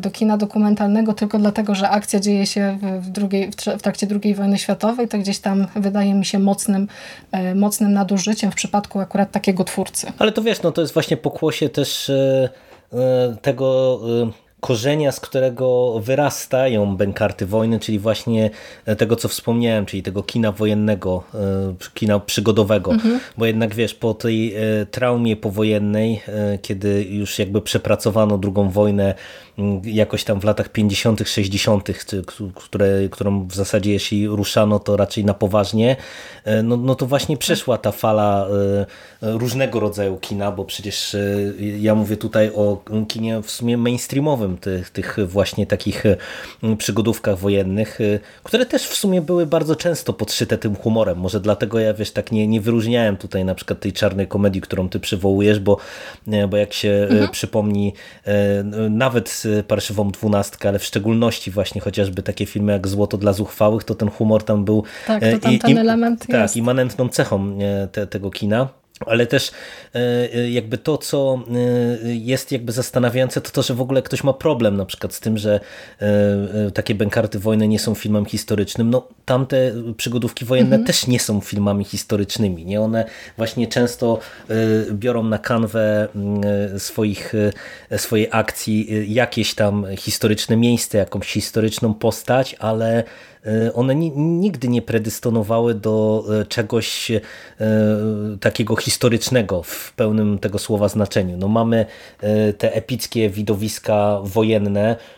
do kina dokumentalnego tylko dlatego, że akcja dzieje się w, drugiej, w trakcie II wojny światowej, to gdzieś tam wydaje mi się mocnym mocnym nadużyciem w przypadku akurat takiego twórcy. Ale to wiesz, no to jest właśnie pokłosie też e, e, tego e, korzenia, z którego wyrastają bękarty wojny, czyli właśnie tego, co wspomniałem, czyli tego kina wojennego, kina przygodowego, mhm. bo jednak wiesz, po tej traumie powojennej, kiedy już jakby przepracowano drugą wojnę jakoś tam w latach 50., 60., które, którą w zasadzie jeśli ruszano, to raczej na poważnie, e, no, no to właśnie przeszła ta fala e, różnego rodzaju kina, bo przecież e, ja mówię tutaj o kinie w sumie mainstreamowym, tych, tych właśnie takich przygodówkach wojennych, które też w sumie były bardzo często podszyte tym humorem. Może dlatego ja wiesz, tak nie, nie wyróżniałem tutaj na przykład tej czarnej komedii, którą ty przywołujesz, bo, bo jak się mhm. przypomni nawet parszywą dwunastkę, ale w szczególności właśnie chociażby takie filmy jak Złoto dla zuchwałych, to ten humor tam był tak, to tam ten i, element tak, jest. immanentną cechą te, tego kina. Ale też e, e, jakby to, co e, jest jakby zastanawiające, to to, że w ogóle ktoś ma problem na przykład z tym, że takie bękarty wojny nie są filmem historycznym. No tamte przygodówki wojenne mhm. też nie są filmami historycznymi. Nie? One właśnie często biorą na kanwę swoich, swojej akcji jakieś tam historyczne miejsce, jakąś historyczną postać, ale one nigdy nie predystonowały do e, czegoś e, takiego historycznego w pełnym tego słowa znaczeniu. No mamy te epickie widowiska wojenne, E,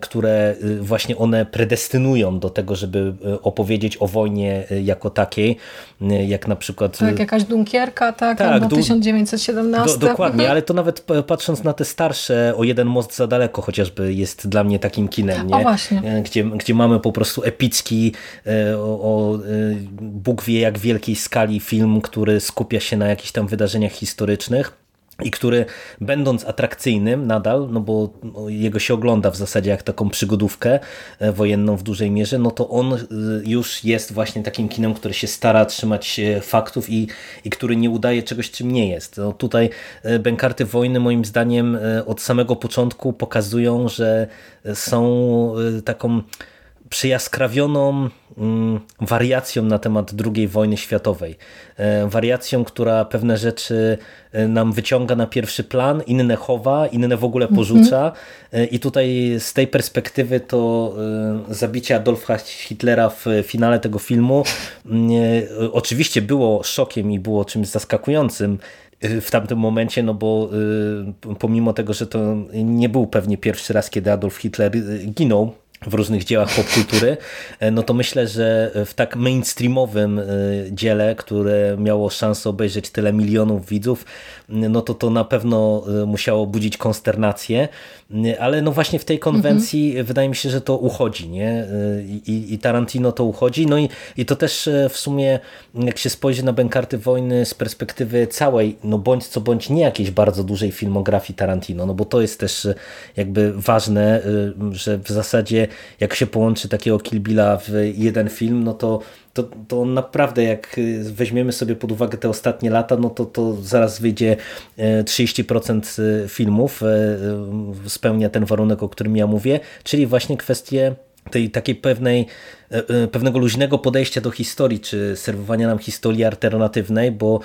które e, właśnie one predestynują do tego, żeby e, opowiedzieć o wojnie jako takiej, jak na przykład... Tak, jakaś Dunkierka, tak, tak albo 1917. Do, dokładnie, mhm. ale to nawet patrząc na te starsze, o jeden most za daleko chociażby jest dla mnie takim kinem, nie? O właśnie. Gdzie, gdzie mamy po prostu epicki, o, o Bóg wie jak wielkiej skali film, który skupia się na jakichś tam wydarzeniach historycznych i który będąc atrakcyjnym nadal, no bo jego się ogląda w zasadzie jak taką przygodówkę e, wojenną w dużej mierze, no to on e, już jest właśnie takim kinem, który się stara trzymać faktów i, i który nie udaje czegoś, czym nie jest. No tutaj e, Bękarty Wojny moim zdaniem od samego początku pokazują, że są taką przyjaskrawioną mm, wariacją na temat II wojny światowej. E, wariacją, która pewne rzeczy e, nam wyciąga na pierwszy plan, inne chowa, inne w ogóle porzuca. E, I tutaj z tej perspektywy to zabicie Adolfa Hitlera w finale tego filmu mm, oczywiście było szokiem i było czymś zaskakującym, w tamtym momencie, no bo pomimo tego, że to nie był pewnie pierwszy raz, kiedy Adolf Hitler ginął w różnych dziełach popkultury, e, no to myślę, że w tak mainstreamowym e, dziele, które miało szansę obejrzeć tyle milionów widzów, no to to na pewno e, musiało budzić konsternację, ale no właśnie w tej konwencji mhm. wydaje mi się, że to uchodzi, nie? I, I, Tarantino to uchodzi, no i, i to też w sumie, jak się spojrzy na Bękarty Wojny z perspektywy całej, no bądź co bądź nie jakiejś bardzo dużej filmografii Tarantino, no bo to jest też jakby ważne, że w zasadzie jak się połączy takiego Kill Billa w jeden film, no to to, to naprawdę jak weźmiemy sobie pod uwagę te ostatnie lata, no to, to zaraz wyjdzie 30% e, filmów, e, spełnia ten warunek, o którym ja mówię, czyli właśnie kwestie tej takiej pewnej, pewnego luźnego podejścia do historii, czy serwowania nam historii alternatywnej, bo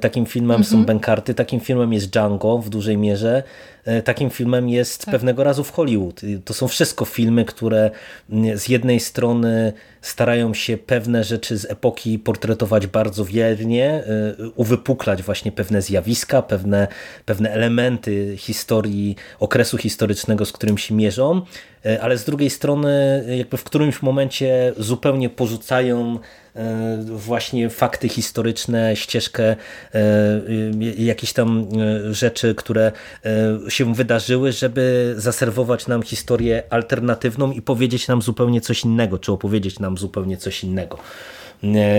takim filmem są mhm. Benkarty, takim filmem jest Django w dużej mierze, E, takim filmem jest tak. pewnego razu w Hollywood. To są wszystko filmy, które z jednej strony starają się pewne rzeczy z epoki portretować bardzo wiernie, e, uwypuklać właśnie pewne zjawiska, pewne, pewne elementy historii, okresu historycznego, z którym się mierzą, e, ale z drugiej strony jakby w którymś momencie zupełnie porzucają E, właśnie fakty historyczne, ścieżkę e, jakieś tam e, rzeczy, które się wydarzyły, żeby zaserwować nam historię alternatywną i powiedzieć nam zupełnie coś innego, czy opowiedzieć nam zupełnie coś innego.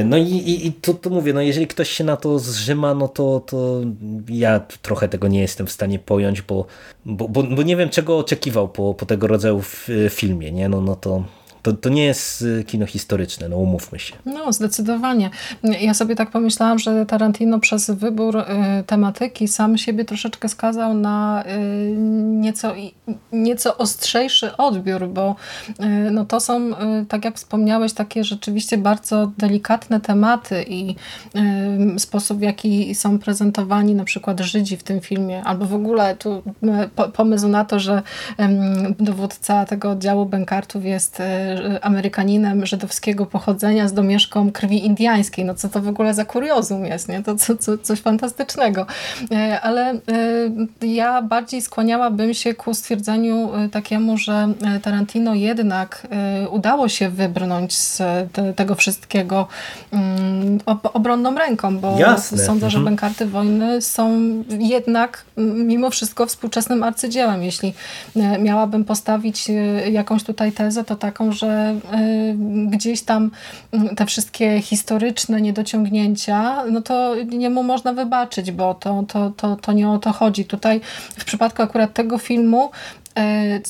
No i, i, i to, to, mówię, no jeżeli ktoś się na to zrzyma, no to, to ja trochę tego nie jestem w stanie pojąć, bo, bo, bo, bo nie wiem czego oczekiwał po, po tego rodzaju filmie, nie? No, no to to, to nie jest y, kino historyczne, no umówmy się. No, zdecydowanie. Ja sobie tak pomyślałam, że Tarantino przez wybór y, tematyki sam siebie troszeczkę skazał na y, nieco, nieco ostrzejszy odbiór, bo no, to są, tak jak wspomniałeś, takie rzeczywiście bardzo delikatne tematy i sposób, w jaki są prezentowani na przykład Żydzi w tym filmie, albo w ogóle tu pomysł na to, że dowódca tego oddziału bękartów jest Amerykaninem żydowskiego pochodzenia z domieszką krwi indyjskiej. No co to w ogóle za kuriozum jest, nie? To co, co, coś fantastycznego. E, ale e, ja bardziej skłaniałabym się ku stwierdzeniu e, takiemu, że Tarantino jednak udało się wybrnąć z tego wszystkiego mm, obronną ręką, bo Jasne. sądzę, że mhm. Bękarty Wojny są jednak mimo wszystko współczesnym arcydziełem. Jeśli miałabym postawić jakąś tutaj tezę, to taką, że y, gdzieś tam y, te wszystkie historyczne niedociągnięcia, no to nie mu można wybaczyć, bo to, to, to, to nie o to chodzi. Tutaj w przypadku akurat tego filmu y,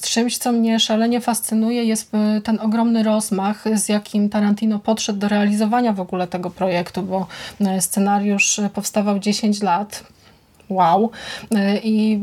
Czymś, co mnie szalenie fascynuje, jest ten ogromny rozmach, z jakim Tarantino podszedł do realizowania w ogóle tego projektu, bo scenariusz powstawał 10 lat wow. E, I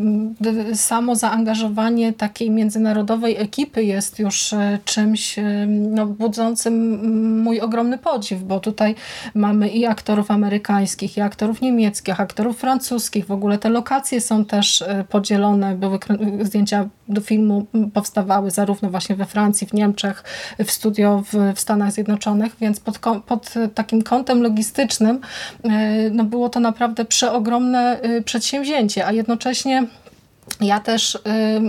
samo zaangażowanie takiej międzynarodowej ekipy jest już e, czymś e, no, budzącym mój ogromny podziw, bo tutaj mamy i aktorów amerykańskich, i aktorów niemieckich, aktorów francuskich. W ogóle te lokacje są też podzielone. Były zdjęcia do filmu powstawały zarówno właśnie we Francji, w Niemczech, w studio w, w Stanach Zjednoczonych, więc pod, pod takim kątem logistycznym no, było to naprawdę przeogromne przedsięwzięcie, a jednocześnie ja też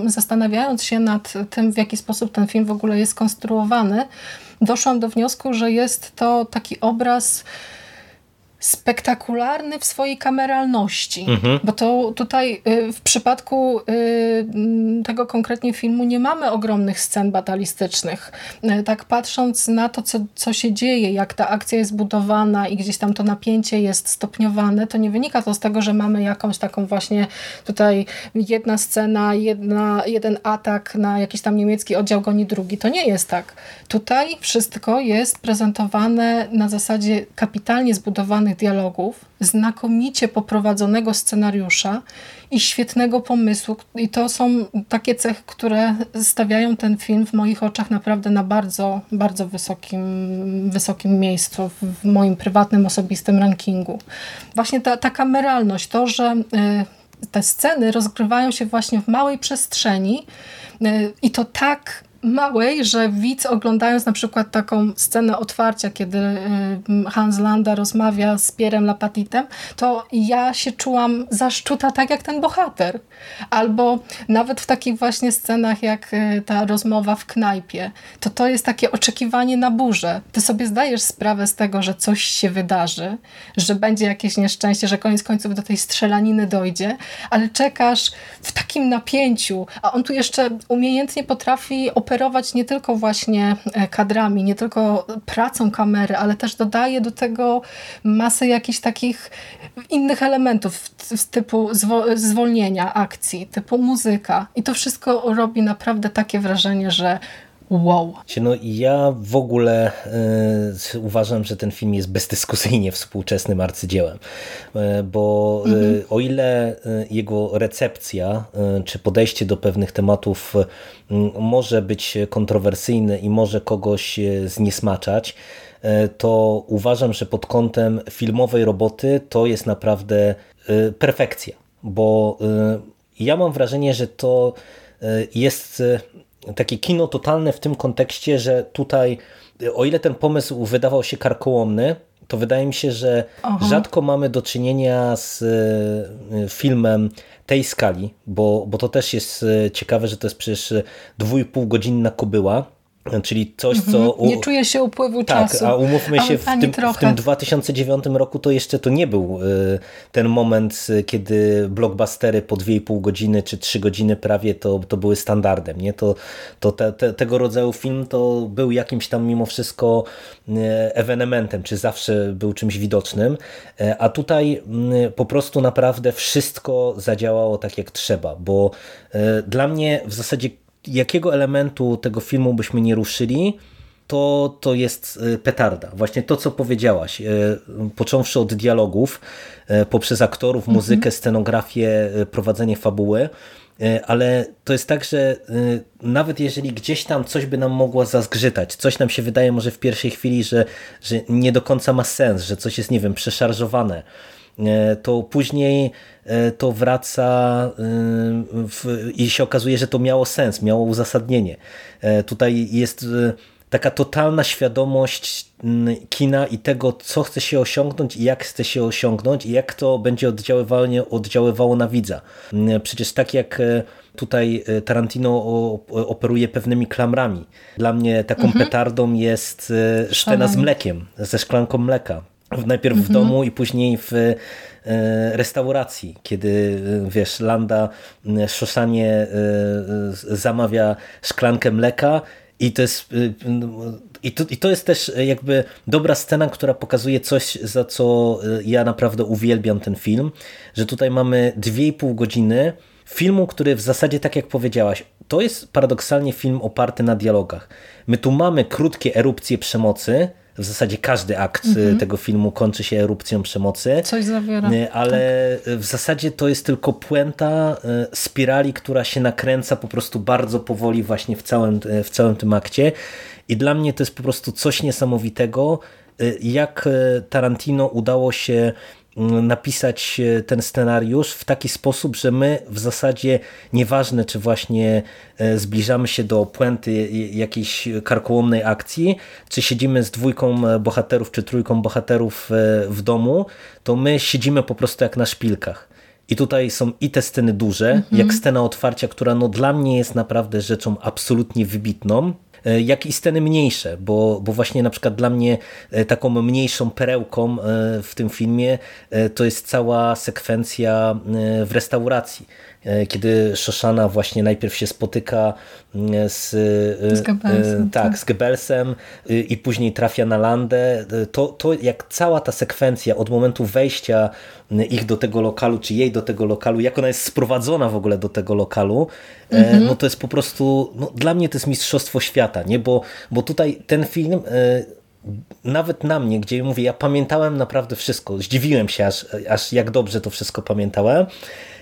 zastanawiając się nad tym, w jaki sposób ten film w ogóle jest skonstruowany, doszłam do wniosku, że jest to taki obraz spektakularny w swojej kameralności. Mhm. Bo to tutaj y, w przypadku y, tego konkretnie filmu nie mamy ogromnych scen batalistycznych. Y, tak patrząc na to, co, co się dzieje, jak ta akcja jest budowana i gdzieś tam to napięcie jest stopniowane, to nie wynika to z tego, że mamy jakąś taką właśnie tutaj jedna scena, jedna, jeden atak na jakiś tam niemiecki oddział goni drugi. To nie jest tak. Tutaj wszystko jest prezentowane na zasadzie kapitalnie zbudowanych dialogów, znakomicie poprowadzonego scenariusza i świetnego pomysłu. I to są takie cechy, które stawiają ten film w moich oczach naprawdę na bardzo, bardzo wysokim, wysokim miejscu w moim prywatnym, osobistym rankingu. Właśnie ta, ta kameralność, to, że y, te sceny rozgrywają się właśnie w małej przestrzeni y, i to tak małej, że widz oglądając na przykład taką scenę otwarcia, kiedy y, Hans Landa rozmawia z Pierem Lapatitem, to ja się czułam zaszczuta tak jak ten bohater. Albo nawet w takich właśnie scenach jak y, ta rozmowa w knajpie, to to jest takie oczekiwanie na burzę. Ty sobie zdajesz sprawę z tego, że coś się wydarzy, że będzie jakieś nieszczęście, że koniec końców do tej strzelaniny dojdzie, ale czekasz w takim napięciu, a on tu jeszcze umiejętnie potrafi operować operować nie tylko właśnie e, kadrami, nie tylko pracą kamery, ale też dodaje do tego masę jakichś takich innych elementów typu zwolnienia akcji, typu muzyka. I to wszystko robi naprawdę takie wrażenie, że Wow. No ja w ogóle y, uważam, że ten film jest bezdyskusyjnie współczesnym arcydziełem, y, bo y, mhm. o ile jego recepcja czy podejście do pewnych tematów może być kontrowersyjne i może kogoś zniesmaczać, to uważam, że pod kątem filmowej roboty to jest naprawdę perfekcja, bo ja mam wrażenie, że to jest takie kino totalne w tym kontekście, że tutaj, o ile ten pomysł wydawał się karkołomny, to wydaje mi się, że Aha. rzadko mamy do czynienia z e, filmem tej skali, bo, bo to też jest e, ciekawe, że to jest przecież dwójpół godzinna kobyła, Czyli coś, co. Mhm. Nie czuje się upływu tak, czasu. A umówmy się, w tym, w tym 2009 roku to jeszcze to nie był y, ten moment, y, kiedy blockbustery po 2,5 godziny czy 3 godziny prawie to, to były standardem. Nie? To, to te, te, tego rodzaju film to był jakimś tam mimo wszystko y, ewenementem, czy zawsze był czymś widocznym. A tutaj po prostu naprawdę wszystko zadziałało tak jak trzeba, bo dla mnie w zasadzie jakiego elementu tego filmu byśmy nie ruszyli, to, to jest y, petarda. Właśnie to, co powiedziałaś, y, począwszy od dialogów, y, poprzez aktorów, mhm. muzykę, scenografię, prowadzenie fabuły, ale to jest tak, że nawet jeżeli gdzieś tam coś by nam mogło zazgrzytać, coś nam się wydaje może w pierwszej chwili, że, że nie do końca ma sens, że coś jest, nie wiem, przeszarżowane, to później e, to wraca e, w, i się okazuje, że to miało sens, miało uzasadnienie. Tutaj jest taka totalna świadomość kina i tego, co chce się osiągnąć i jak chce się osiągnąć i jak to będzie oddziaływało, oddziaływało na widza. Przecież tak jak tutaj Tarantino operuje pewnymi klamrami. Dla mnie taką mhm. petardą jest scena z mlekiem, ze szklanką mleka Najpierw w mhm. domu i później w e, restauracji, kiedy e, wiesz, Landa e, Szoszanie zamawia szklankę mleka i to jest i to, I to jest też jakby dobra scena, która pokazuje coś, za co ja naprawdę uwielbiam ten film, że tutaj mamy dwie i pół godziny filmu, który w zasadzie, tak jak powiedziałaś, to jest paradoksalnie film oparty na dialogach. My tu mamy krótkie erupcje przemocy, w zasadzie każdy akt mhm. tego filmu kończy się erupcją przemocy. Coś zawiera. Ale tak. w zasadzie to jest tylko puenta e, spirali, która się nakręca po prostu bardzo powoli właśnie w całym, w całym tym akcie. I dla mnie to jest po prostu coś niesamowitego, jak Tarantino udało się napisać e, ten scenariusz w taki sposób, że my w zasadzie nieważne, czy właśnie e, zbliżamy się do puenty jakiejś karkołomnej akcji, czy siedzimy z dwójką e, bohaterów, czy trójką bohaterów w domu, to my siedzimy po prostu jak na szpilkach. I tutaj są i te sceny duże, mhm. jak scena otwarcia, która no dla mnie jest naprawdę rzeczą absolutnie wybitną, jak i sceny mniejsze, bo, bo właśnie na przykład dla mnie taką mniejszą perełką w tym filmie to jest cała sekwencja w restauracji. E, kiedy Szoszana właśnie najpierw się spotyka mm, z, e, z Goebbelsem, tak, tak, z Goebbelsem i później trafia na Landę, to, to jak cała ta sekwencja od momentu wejścia ich do tego lokalu, czy jej do tego lokalu, jak ona jest sprowadzona w ogóle do tego lokalu, mhm. no to jest po prostu, no, dla mnie to jest mistrzostwo świata, nie? Bo, bo tutaj ten film nawet na mnie, gdzie mówię, ja pamiętałem naprawdę wszystko, zdziwiłem się aż, aż jak dobrze to wszystko pamiętałem,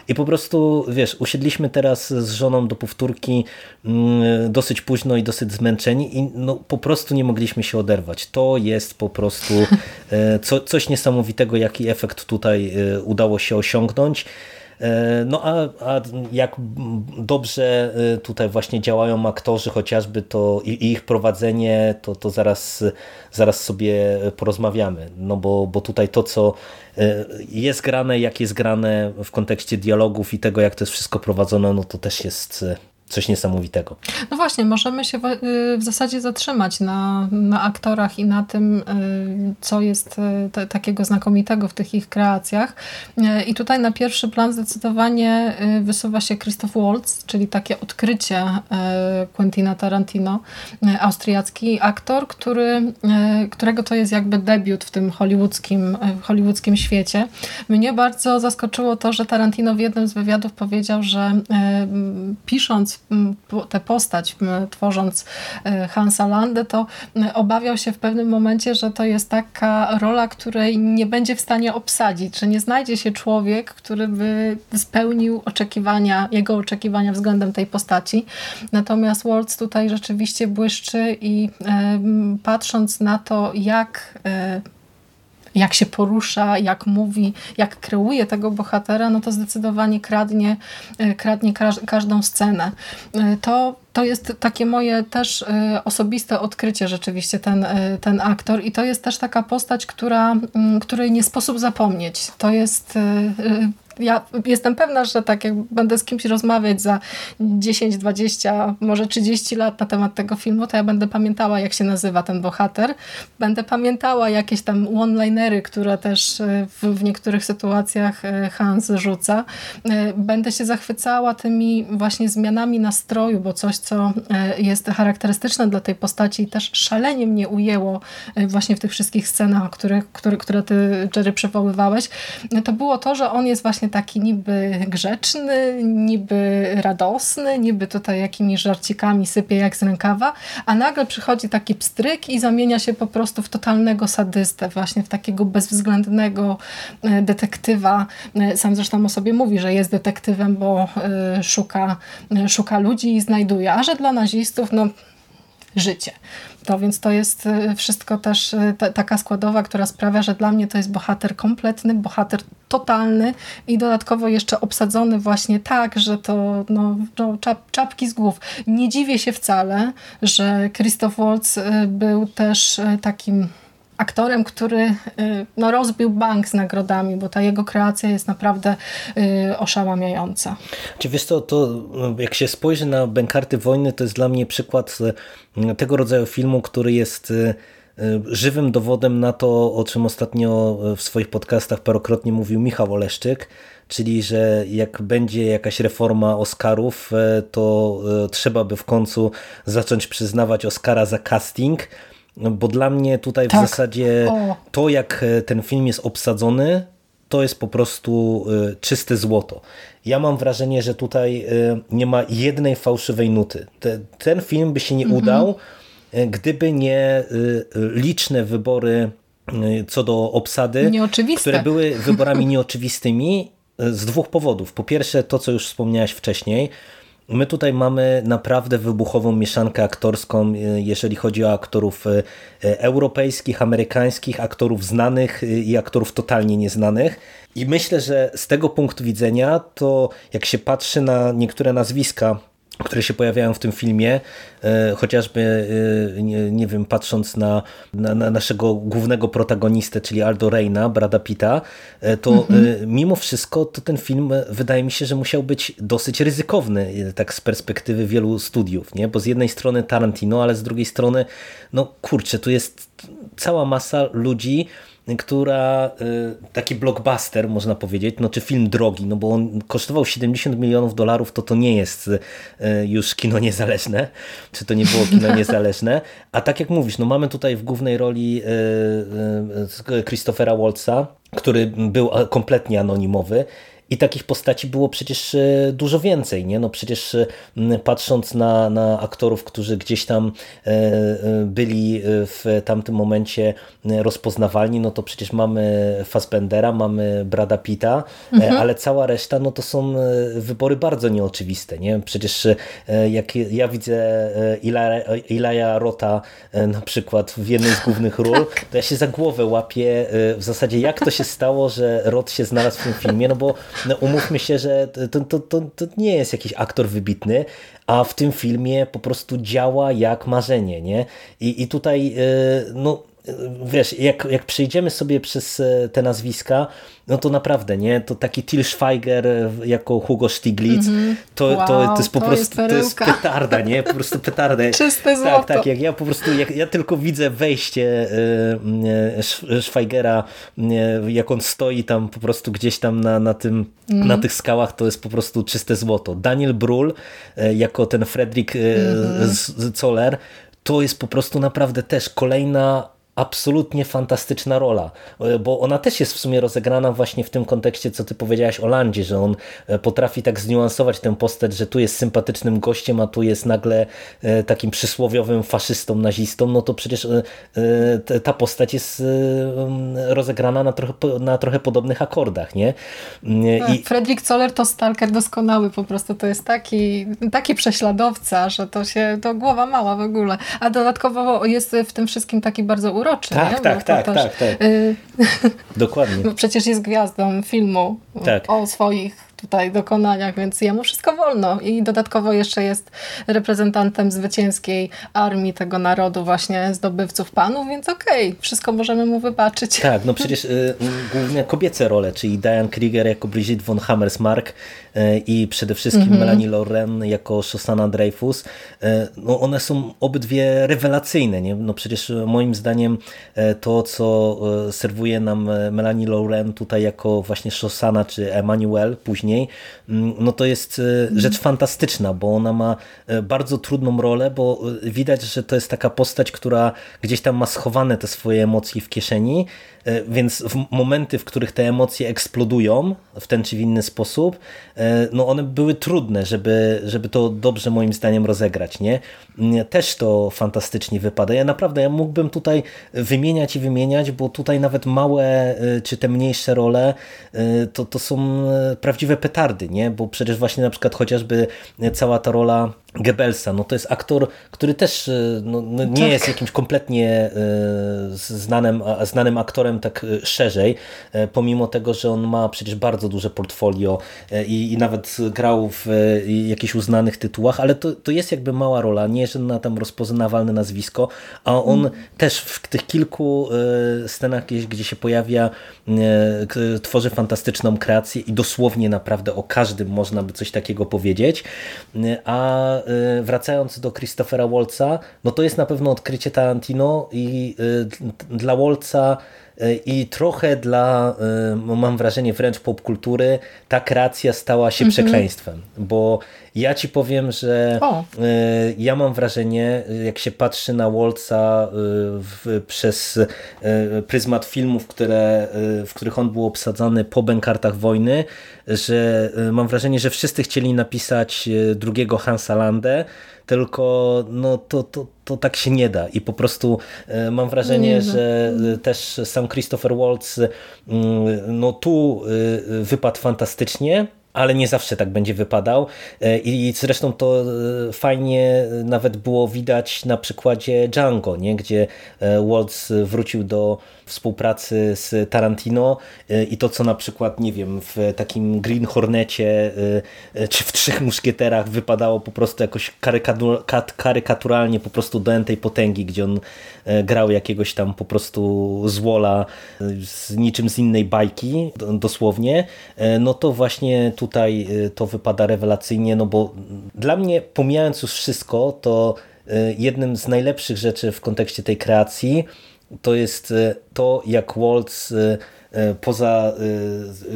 i po prostu, wiesz, usiedliśmy teraz z żoną do powtórki mm, dosyć późno i dosyć zmęczeni i no, po prostu nie mogliśmy się oderwać. To jest po prostu [LAUGHS] e, co, coś niesamowitego, jaki efekt tutaj e, udało się osiągnąć. E, no a, a jak dobrze tutaj właśnie działają aktorzy chociażby to i ich prowadzenie, to, to zaraz, zaraz sobie porozmawiamy. No bo, bo tutaj to, co E, jest grane, jak jest grane w kontekście dialogów i tego, jak to jest wszystko prowadzone, no to też jest e, coś niesamowitego. No właśnie, możemy się y, w zasadzie zatrzymać na, na aktorach i na tym, y, co jest y, takiego znakomitego w tych ich kreacjach. I tutaj na pierwszy plan zdecydowanie wysuwa się Christoph Waltz, czyli takie odkrycie Quentina Tarantino, austriacki aktor, który, którego to jest jakby debiut w tym hollywoodzkim, hollywoodzkim świecie. Mnie bardzo zaskoczyło to, że Tarantino w jednym z wywiadów powiedział, że pisząc tę postać, tworząc e, Hansa Landę, to obawiał się w pewnym momencie, że to jest taka rola, której nie będzie w stanie obsadzić, że nie znajdzie się człowiek, który by spełnił oczekiwania, jego oczekiwania względem tej postaci. Natomiast Waltz tutaj rzeczywiście błyszczy i e, patrząc na to, jak e, jak się porusza, jak mówi, jak kreuje tego bohatera, no to zdecydowanie kradnie, e, kradnie każdą scenę. E, to to jest takie moje też e, osobiste odkrycie rzeczywiście ten, ten aktor i to jest też taka postać, która, której nie sposób zapomnieć. To jest ja jestem pewna, że tak jak będę z kimś rozmawiać za 10, 20, może 30 lat na temat tego filmu, to ja będę pamiętała, jak się nazywa ten bohater. Będę pamiętała jakieś tam one-linery, które też e, w, w niektórych sytuacjach e, Hans rzuca. E, będę się zachwycała tymi właśnie zmianami nastroju, bo coś, co jest charakterystyczne dla tej postaci i też szalenie mnie ujęło właśnie w tych wszystkich scenach, które, które, które ty, Jerry, przywoływałeś, to było to, że on jest właśnie właśnie taki niby grzeczny, niby radosny, niby tutaj jakimiś żarcikami sypie jak z rękawa, a nagle przychodzi taki pstryk i zamienia się po prostu w totalnego sadystę, właśnie w takiego bezwzględnego e, detektywa. E, sam zresztą o sobie mówi, że jest detektywem, bo e, szuka, szuka ludzi i znajduje, a że dla nazistów, no życie. To więc to jest y, wszystko też y, taka składowa, która sprawia, że dla mnie to jest bohater kompletny, bohater totalny i dodatkowo jeszcze obsadzony właśnie tak, że to no, no czap, czapki z głów. Nie dziwię się wcale, że Christoph Waltz y, był też takim aktorem, który y, no, rozbił bank z nagrodami, bo ta jego kreacja jest naprawdę y, oszałamiająca. Czy wiesz to, to jak się spojrzy na Bękarty Wojny, to jest dla mnie przykład y, tego rodzaju filmu, który jest żywym dowodem na to, o czym ostatnio w swoich podcastach parokrotnie mówił Michał Oleszczyk, czyli że jak będzie jakaś reforma Oscarów, to trzeba by w końcu zacząć przyznawać Oscara za casting, bo dla mnie tutaj tak. w zasadzie o. to, jak e, ten film jest obsadzony, to jest po prostu e, czyste złoto. Ja mam wrażenie, że tutaj e, nie ma jednej fałszywej nuty. Ten film by się nie mhm. udał, gdyby nie liczne wybory co do obsady, które były wyborami [LAUGHS] nieoczywistymi z dwóch powodów. Po pierwsze, to co już wspomniałaś wcześniej, My tutaj mamy naprawdę wybuchową mieszankę aktorską, e, jeżeli chodzi o aktorów e, europejskich, amerykańskich, aktorów znanych e, i aktorów totalnie nieznanych. I myślę, że z tego punktu widzenia, to jak się patrzy na niektóre nazwiska, które się pojawiają w tym filmie, e, chociażby, e, nie, nie wiem, patrząc na, na, na, naszego głównego protagonistę, czyli Aldo Reina, Brada Pitta, e, to mhm. mimo wszystko to ten film wydaje mi się, że musiał być dosyć ryzykowny, tak z perspektywy wielu studiów, nie? bo z jednej strony Tarantino, ale z drugiej strony, no kurczę, tu jest cała masa ludzi, która y, taki blockbuster można powiedzieć, no czy film drogi, no bo on kosztował 70 milionów dolarów, to to nie jest y, już kino niezależne, czy to nie było kino [LAUGHS] niezależne, a tak jak mówisz, no mamy tutaj w głównej roli y, Christophera Waltza, który był kompletnie anonimowy i takich postaci było przecież e, dużo więcej. Nie? No przecież e, patrząc na, na aktorów, którzy gdzieś tam e, byli w tamtym momencie rozpoznawalni, no to przecież mamy Fassbendera, mamy Brada Pitta, mhm. ale cała reszta no to są wybory bardzo nieoczywiste. Nie? Przecież jak ja widzę Ilaja Rota na przykład w jednej z głównych ról, [LAUGHS] tak. to ja się za głowę łapię w zasadzie jak to się stało, że Rot się znalazł w tym filmie, no bo no umówmy się, że to, to, to, to nie jest jakiś aktor wybitny, a w tym filmie po prostu działa jak marzenie, nie? I, i tutaj, y, no wiesz, jak, jak przejdziemy sobie przez e, te nazwiska, no to naprawdę, nie? To taki Til Schweiger e, jako Hugo Stiglitz, mm -hmm. to, wow, to, to jest po to prostu jest to jest petarda, nie? Po prostu petarda. [LAUGHS] Czyste tak, złoto. Tak, tak, jak ja po prostu, jak ja tylko widzę wejście y, Schweigera, y, jak on stoi tam po prostu gdzieś tam na, na, tym, mm. na tych skałach, to jest po prostu czyste złoto. Daniel Brühl jako ten Fredrik mm -hmm. Zoller, to jest po prostu naprawdę też kolejna absolutnie fantastyczna rola, e, bo ona też jest w sumie rozegrana właśnie w tym kontekście, co ty powiedziałaś o Landzie, że on e, potrafi tak zniuansować tę postać, że tu jest sympatycznym gościem, a tu jest nagle e, takim przysłowiowym faszystą, nazistą, no to przecież ta postać jest rozegrana na trochę, na trochę podobnych akordach, nie? Tak, I... Fredrik Zoller to stalker doskonały, po prostu. To jest taki, taki prześladowca, że to się, to głowa mała w ogóle, a dodatkowo jest w tym wszystkim taki bardzo uroczy. Tak, nie? tak, tak, tak, tak. Y [LAUGHS] Dokładnie. Bo przecież jest gwiazdą filmu tak. o swoich tutaj dokonaniach, więc jemu wszystko wolno i dodatkowo jeszcze jest reprezentantem zwycięskiej armii tego narodu właśnie zdobywców panów, więc okej, okay, wszystko możemy mu wybaczyć. Tak, no [LAUGHS] przecież y, głównie kobiece role, czyli Diane Krieger jako Brigitte von Hammersmark i przede wszystkim mm -hmm. Melanie Loren jako Shosanna Dreyfus, y, no one są obydwie rewelacyjne, nie? No przecież moim zdaniem to, co serwuje nam Melanie Loren tutaj jako właśnie Shosanna czy Emmanuel później mm, no to jest e, rzecz fantastyczna, bo ona ma e, bardzo trudną rolę, bo e, widać, że to jest taka postać, która gdzieś tam ma schowane te swoje emocje w kieszeni, E, więc w momenty, w których te emocje eksplodują w ten czy w inny sposób, e, no one były trudne, żeby, żeby to dobrze moim zdaniem rozegrać. Nie? Też to fantastycznie wypada. Ja naprawdę ja mógłbym tutaj wymieniać i wymieniać, bo tutaj nawet małe e, czy te mniejsze role to, to są prawdziwe petardy, nie? bo przecież właśnie na przykład chociażby cała ta rola Goebbelsa, no to jest aktor, który też no, no nie tak. jest jakimś kompletnie znanym, znanym aktorem tak e, szerzej, e, pomimo tego, że on ma przecież bardzo duże portfolio e, i, i nawet grał w jakichś uznanych tytułach, ale to, to jest jakby mała rola, nie żadne tam rozpoznawalne nazwisko, a on mm. też w tych kilku scenach, gdzie się pojawia, tworzy fantastyczną kreację i dosłownie naprawdę o każdym można by coś takiego powiedzieć. A wracając do Christophera Waltza, no to jest na pewno odkrycie Tarantino i dla E, i trochę dla, e, mam wrażenie, wręcz popkultury ta kreacja stała się mhm. przekleństwem, bo ja ci powiem, że o. E, ja mam wrażenie, jak się patrzy na Waltza przez pryzmat filmów, które, w których on był obsadzany po bękartach wojny, że mam wrażenie, że wszyscy chcieli napisać drugiego Hansa Landę, tylko no to, to, to tak się nie da. I po prostu e, mam wrażenie, że e, też sam Christopher Waltz mm, no tu e, wypadł fantastycznie, ale nie zawsze tak będzie wypadał i zresztą to fajnie nawet było widać na przykładzie Django, nie? gdzie Waltz wrócił do współpracy z Tarantino i to co na przykład, nie wiem, w takim Green Hornecie czy w Trzech Muszkieterach wypadało po prostu jakoś karykaturalnie po prostu do tej potęgi, gdzie on grał jakiegoś tam po prostu złola z niczym z innej bajki, dosłownie, no to właśnie tutaj to wypada rewelacyjnie, no bo dla mnie, pomijając już wszystko, to jednym z najlepszych rzeczy w kontekście tej kreacji to jest to, jak Waltz poza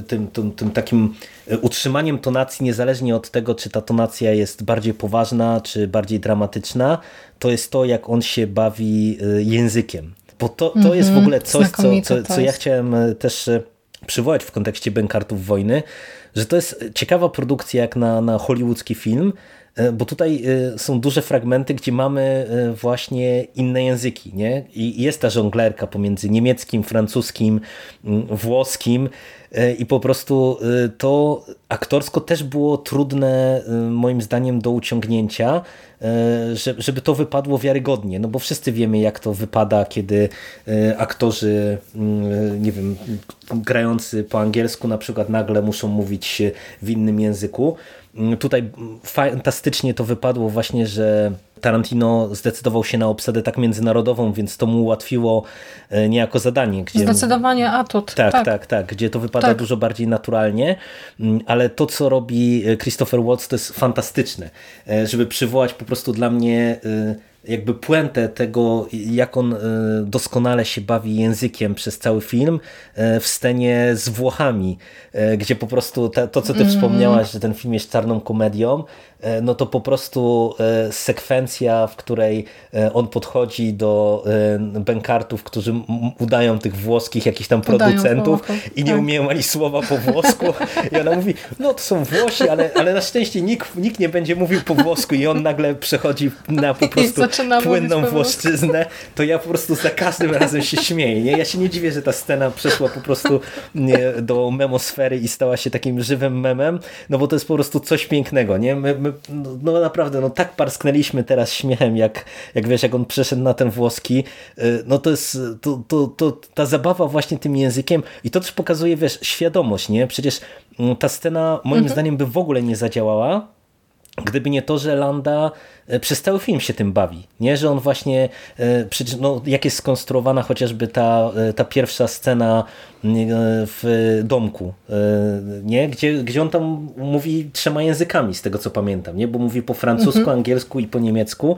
tym, tym, tym takim utrzymaniem tonacji, niezależnie od tego, czy ta tonacja jest bardziej poważna, czy bardziej dramatyczna, to jest to, jak on się bawi językiem. Bo to, to jest w mhm. ogóle coś, co, co, co ja chciałem też przywołać w kontekście Bękartów Wojny, że to jest ciekawa produkcja jak na, na hollywoodzki film, e, bo tutaj e, są duże fragmenty, gdzie mamy e, właśnie inne języki. Nie? I jest ta żonglerka pomiędzy niemieckim, francuskim, włoskim i po prostu to aktorsko też było trudne moim zdaniem do uciągnięcia, żeby to wypadło wiarygodnie, no bo wszyscy wiemy jak to wypada, kiedy aktorzy, nie wiem, grający po angielsku na przykład nagle muszą mówić w innym języku. Tutaj fantastycznie to wypadło właśnie, że Tarantino zdecydował się na obsadę tak międzynarodową, więc to mu ułatwiło e, niejako zadanie. Gdzie, Zdecydowanie atut. Tak, tak, tak, tak, gdzie to wypada tak. dużo bardziej naturalnie, mm, ale to, co robi e, Christopher Watts, to jest fantastyczne, e, żeby przywołać po prostu dla mnie jakby puentę tego, jak on doskonale się bawi językiem przez cały film w scenie z Włochami, gdzie po prostu to, co ty mm. wspomniałaś, że ten film jest czarną komedią, no to po prostu e, sekwencja, w której e, on podchodzi do bękartów, którzy udają tych włoskich jakichś tam producentów i nie tak. umieją ani słowa po włosku i ona mówi, no to są Włosi, ale, ale na szczęście nikt, nikt nie będzie mówił po włosku i on nagle przechodzi na po prostu płynną włoszczyznę, to ja po prostu za każdym razem się śmieję. Nie? Ja się nie dziwię, że ta scena przeszła po prostu do memosfery i stała się takim żywym memem, no bo to jest po prostu coś pięknego. Nie? My, my no, no, naprawdę, no tak parsknęliśmy teraz śmiechem, jak, jak wiesz, jak on przeszedł na ten włoski, y, no to jest to, to, to, ta zabawa właśnie tym językiem i to też pokazuje, wiesz, świadomość, nie? Przecież mm, ta scena moim mhm. zdaniem by w ogóle nie zadziałała, gdyby nie to, że Landa e, przez cały film się tym bawi. Nie, że on właśnie, e, no, jak jest skonstruowana chociażby ta, e, ta pierwsza scena w domku, nie? Gdzie, gdzie on tam mówi trzema językami, z tego co pamiętam, nie? bo mówi po francusku, mhm. angielsku i po niemiecku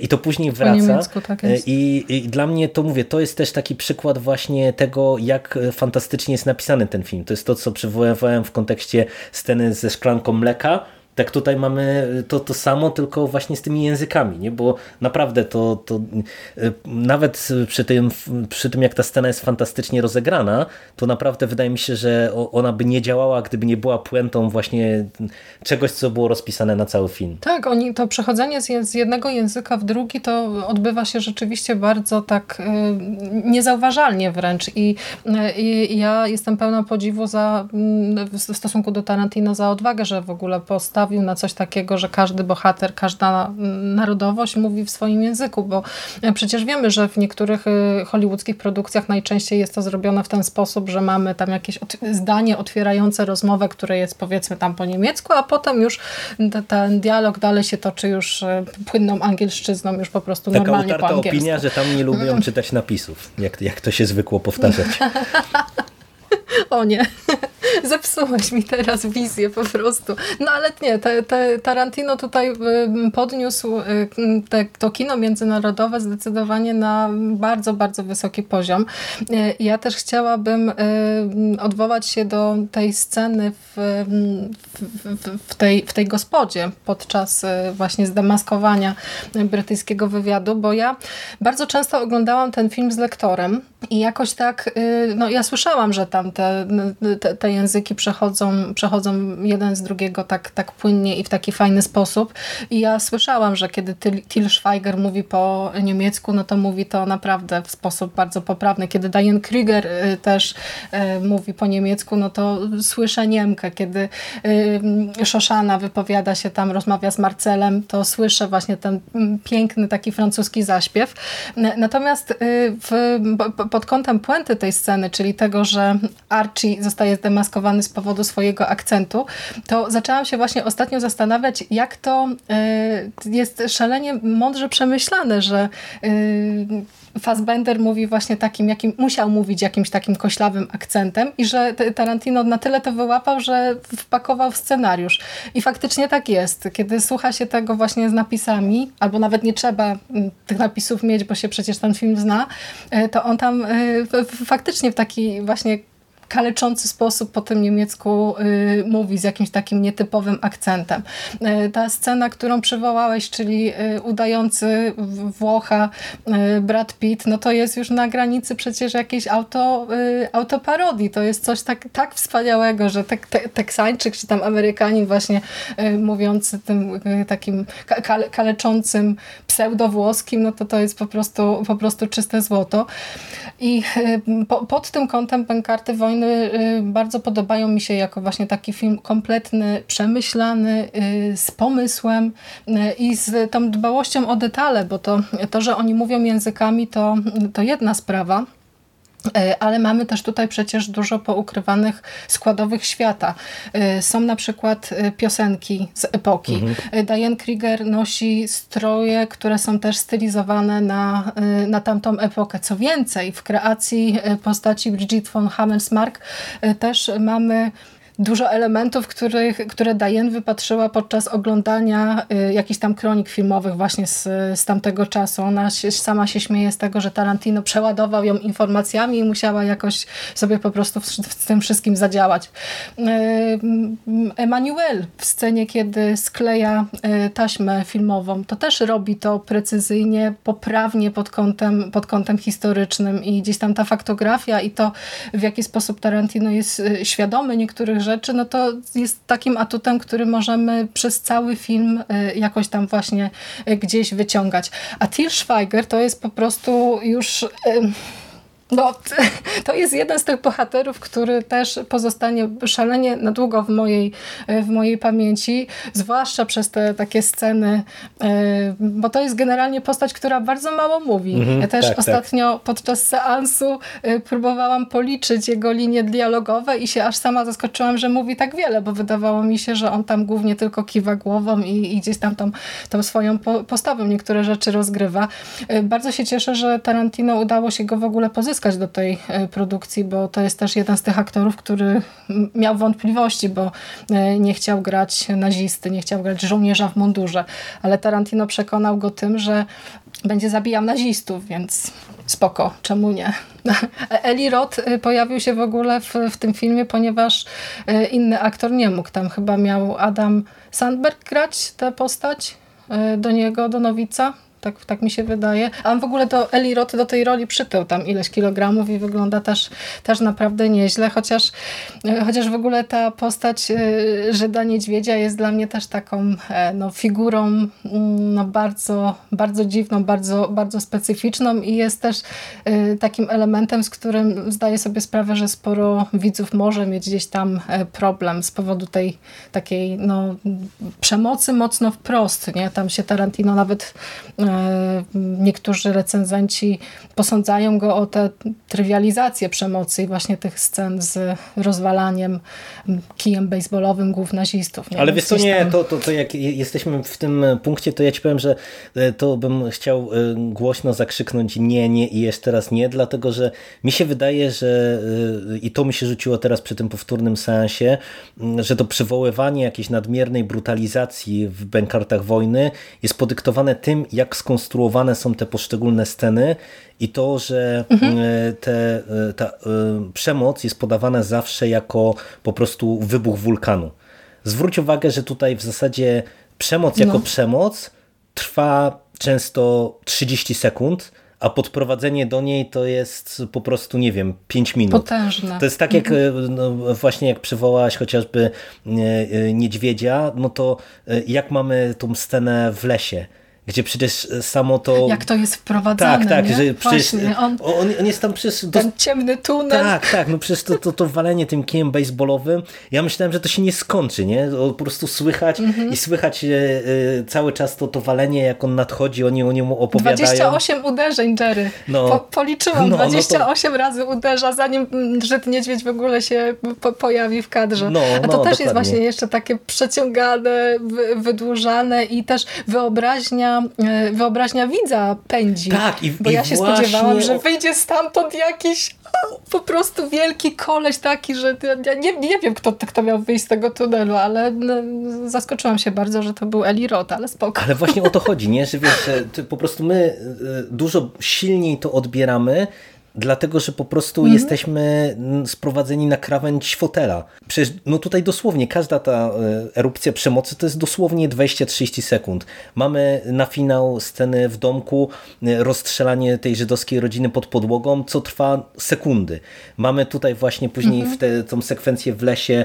i to później wraca. Niemiecku, tak I, I dla mnie to mówię, to jest też taki przykład właśnie tego, jak fantastycznie jest napisany ten film. To jest to, co przywoływałem w kontekście sceny ze szklanką mleka, tak tutaj mamy to, to samo, tylko właśnie z tymi językami, nie? bo naprawdę to, to y, nawet przy tym, przy tym, jak ta scena jest fantastycznie rozegrana, to naprawdę wydaje mi się, że ona by nie działała, gdyby nie była puentą właśnie czegoś, co było rozpisane na cały film. Tak, oni, to przechodzenie z, jednego języka w drugi to odbywa się rzeczywiście bardzo tak y, niezauważalnie wręcz I, y, i ja jestem pełna podziwu za, w stosunku do Tarantino za odwagę, że w ogóle postawił postawił na coś takiego, że każdy bohater, każda narodowość mówi w swoim języku, bo e, przecież wiemy, że w niektórych e, hollywoodzkich produkcjach najczęściej jest to zrobione w ten sposób, że mamy tam jakieś zdanie otwierające rozmowę, które jest powiedzmy tam po niemiecku, a potem już ten dialog dalej się toczy już e, płynną angielszczyzną, już po prostu Taka normalnie po angielsku. opinia, że tam nie lubią czytać napisów, jak, jak to się zwykło powtarzać. [LAUGHS] [LAUGHS] O nie, [LAUGHS] zepsułeś mi teraz wizję po prostu. No ale nie, te, te Tarantino tutaj podniósł y, te, to kino międzynarodowe zdecydowanie na bardzo, bardzo wysoki poziom. Y, ja też chciałabym y, odwołać się do tej sceny w, w, w, tej, w tej gospodzie podczas właśnie zdemaskowania brytyjskiego wywiadu, bo ja bardzo często oglądałam ten film z lektorem i jakoś tak, no ja słyszałam, że tam te, te, te języki przechodzą, przechodzą jeden z drugiego tak, tak płynnie i w taki fajny sposób. I ja słyszałam, że kiedy Til Schweiger mówi po niemiecku, no to mówi to naprawdę w sposób bardzo poprawny. Kiedy Diane Krieger y, też y, mówi po niemiecku, no to słyszę Niemkę. Kiedy y, Szoszana wypowiada się tam, rozmawia z Marcelem, to słyszę właśnie ten mm, piękny taki francuski zaśpiew. Natomiast w, pod kątem puenty tej sceny, czyli tego, że Archie zostaje zdemaskowany z powodu swojego akcentu, to zaczęłam się właśnie ostatnio zastanawiać, jak to jest szalenie mądrze przemyślane, że Fassbender mówi właśnie takim, jakim musiał mówić jakimś takim koślawym akcentem i że Tarantino na tyle to wyłapał, że wpakował w scenariusz. I faktycznie tak jest. Kiedy słucha się tego właśnie z napisami, albo nawet nie trzeba mm, tych napisów mieć, bo się przecież ten film zna, e, to on tam faktycznie w taki właśnie kaleczący sposób po tym niemiecku y, mówi z jakimś takim nietypowym akcentem. Y, ta scena, którą przywołałeś, czyli y, udający Włocha Brad Pitt, no to jest już na granicy przecież jakiejś auto, autoparodii. To jest coś tak, tak wspaniałego, że tek, te, Teksańczyk czy tam Amerykanin właśnie mówiący tym takim kaleczącym pseudowłoskim, no to to jest po prostu, po prostu czyste złoto. I po, pod tym kątem Pękarty Wojny Y, bardzo podobają mi się jako właśnie taki film kompletny, przemyślany, y, z pomysłem y, i z tą dbałością o detale, bo to, to że oni mówią językami to, to jedna sprawa, ale mamy też tutaj przecież dużo poukrywanych składowych świata. Są na przykład piosenki z epoki. Mhm. Diane Krieger nosi stroje, które są też stylizowane na, na tamtą epokę. Co więcej, w kreacji postaci Brigitte von Hammersmark też mamy dużo elementów, których, które Diane wypatrzyła podczas oglądania y, jakichś tam kronik filmowych właśnie z, z tamtego czasu. Ona się, sama się śmieje z tego, że Tarantino przeładował ją informacjami i musiała jakoś sobie po prostu w, w tym wszystkim zadziałać. Y, Emanuel w scenie, kiedy skleja y, taśmę filmową, to też robi to precyzyjnie, poprawnie pod kątem, pod kątem historycznym i gdzieś tam ta faktografia i to w jaki sposób Tarantino jest y, świadomy niektórych rzeczy, rzeczy, no to jest takim atutem, który możemy przez cały film y, jakoś tam właśnie y, gdzieś wyciągać. A Til Schweiger to jest po prostu już... No, [LAUGHS] to jest jeden z tych bohaterów, który też pozostanie szalenie na długo w mojej, w mojej pamięci, zwłaszcza przez te takie sceny, e, bo to jest generalnie postać, która bardzo mało mówi. Mhm, ja też tak, tak. ostatnio tak. podczas seansu e, próbowałam policzyć jego linie dialogowe i się aż sama zaskoczyłam, że mówi tak wiele, bo wydawało mi się, że on tam głównie tylko kiwa głową i, i gdzieś tam tą, tą swoją postawą niektóre rzeczy rozgrywa. E, bardzo się cieszę, że Tarantino udało się go w ogóle pozyskać do tej e, produkcji, bo to jest też jeden z tych aktorów, który miał wątpliwości, bo e, nie chciał grać nazisty, nie chciał grać żołnierza w mundurze, ale Tarantino przekonał go tym, że będzie zabijał nazistów, więc spoko, czemu nie? [LAUGHS] Eli Roth e, pojawił się w ogóle w, w tym filmie, ponieważ inny aktor nie mógł. Tam chyba miał Adam Sandberg grać tę postać do niego, do Nowica tak, tak mi się wydaje. A w ogóle do Eli Roth do tej roli przytył tam ileś kilogramów i wygląda też, też naprawdę nieźle, chociaż, e, chociaż w ogóle ta postać e, Żyda Niedźwiedzia jest dla mnie też taką e, no, figurą mm, no, bardzo, bardzo dziwną, bardzo, bardzo specyficzną i jest też takim elementem, z którym zdaję sobie sprawę, że sporo widzów może mieć gdzieś tam problem z powodu tej takiej no, przemocy mocno wprost. Nie? Tam się Tarantino nawet niektórzy recenzenci posądzają go o tę trywializację przemocy i właśnie tych scen z rozwalaniem kijem baseballowym głów nazistów. Nie? Ale wiesz co, nie, to, to, to jak jesteśmy w tym punkcie, to ja ci powiem, że e, to bym chciał e, głośno zakrzyknąć nie, nie i jeszcze raz nie, dlatego że mi się wydaje, że e, i to mi się rzuciło teraz przy tym powtórnym seansie, że to przywoływanie jakiejś nadmiernej brutalizacji w bękartach wojny jest podyktowane tym, jak skonstruowane są te poszczególne sceny i to, że mhm. E, te, e, ta e, przemoc jest podawana zawsze jako po prostu wybuch wulkanu. Zwróć uwagę, że tutaj w zasadzie przemoc jako no. przemoc trwa często 30 sekund, a podprowadzenie do niej to jest po prostu, nie wiem, 5 minut. Potężne. To jest tak jak mhm. no, właśnie jak przywołałaś chociażby niedźwiedzia, no to jak mamy tą scenę w lesie, gdzie przecież samo to... Jak to jest wprowadzane, Tak, tak, nie? że przecież Właśnie, on, on, on jest tam przez... Ten ciemny tunel. Tak, tak, no przecież to, to, to walenie tym kijem baseballowym, ja myślałem, że to się nie skończy, nie? Po prostu słychać Mhm. i słychać e, e, cały czas to, to walenie, jak on nadchodzi, oni o niemu opowiadają. 28 uderzeń, Jerry. No. Po, policzyłam, No, no to- 28 razy uderza, zanim Żyd Niedźwiedź w ogóle się po, pojawi w kadrze. No, A to no, też jest dokładnie. właśnie jeszcze takie przeciągane, wy, wydłużane i też wyobraźnia, e, wyobraźnia widza pędzi. Tak, i- Bo i ja się właśnie spodziewałam, że wyjdzie stamtąd jakiś po prostu wielki koleś taki, że ja nie, nie wiem, kto, kto miał wyjść z tego tunelu, ale zaskoczyłam się bardzo, że to był Eli Roth, ale spoko. Ale właśnie o to chodzi, nie? że wiesz, że [LAUGHS] po prostu my y, dużo silniej to odbieramy, dlatego że po prostu Mhm. jesteśmy sprowadzeni na krawędź fotela. Przecież no tutaj dosłownie każda ta y, erupcja przemocy to jest dosłownie 20-30 sekund. Mamy na finał sceny w domku, y, rozstrzelanie tej żydowskiej rodziny pod podłogą, co trwa sekundy. Mamy tutaj właśnie później Mhm. w te, tą sekwencję w lesie,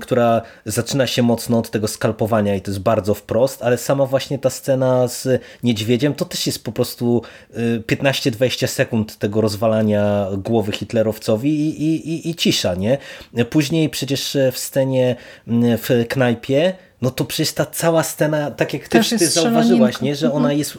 która zaczyna się mocno od tego skalpowania i to jest bardzo wprost, ale sama właśnie ta scena z niedźwiedziem to też jest po prostu y, 15-20 sekund tego rozwalania głowy hitlerowcowi i, i, i, i cisza, nie? Później przecież w scenie w knajpie no to przecież ta cała scena, tak jak ty, Też ty zauważyłaś, nie? że ona jest y,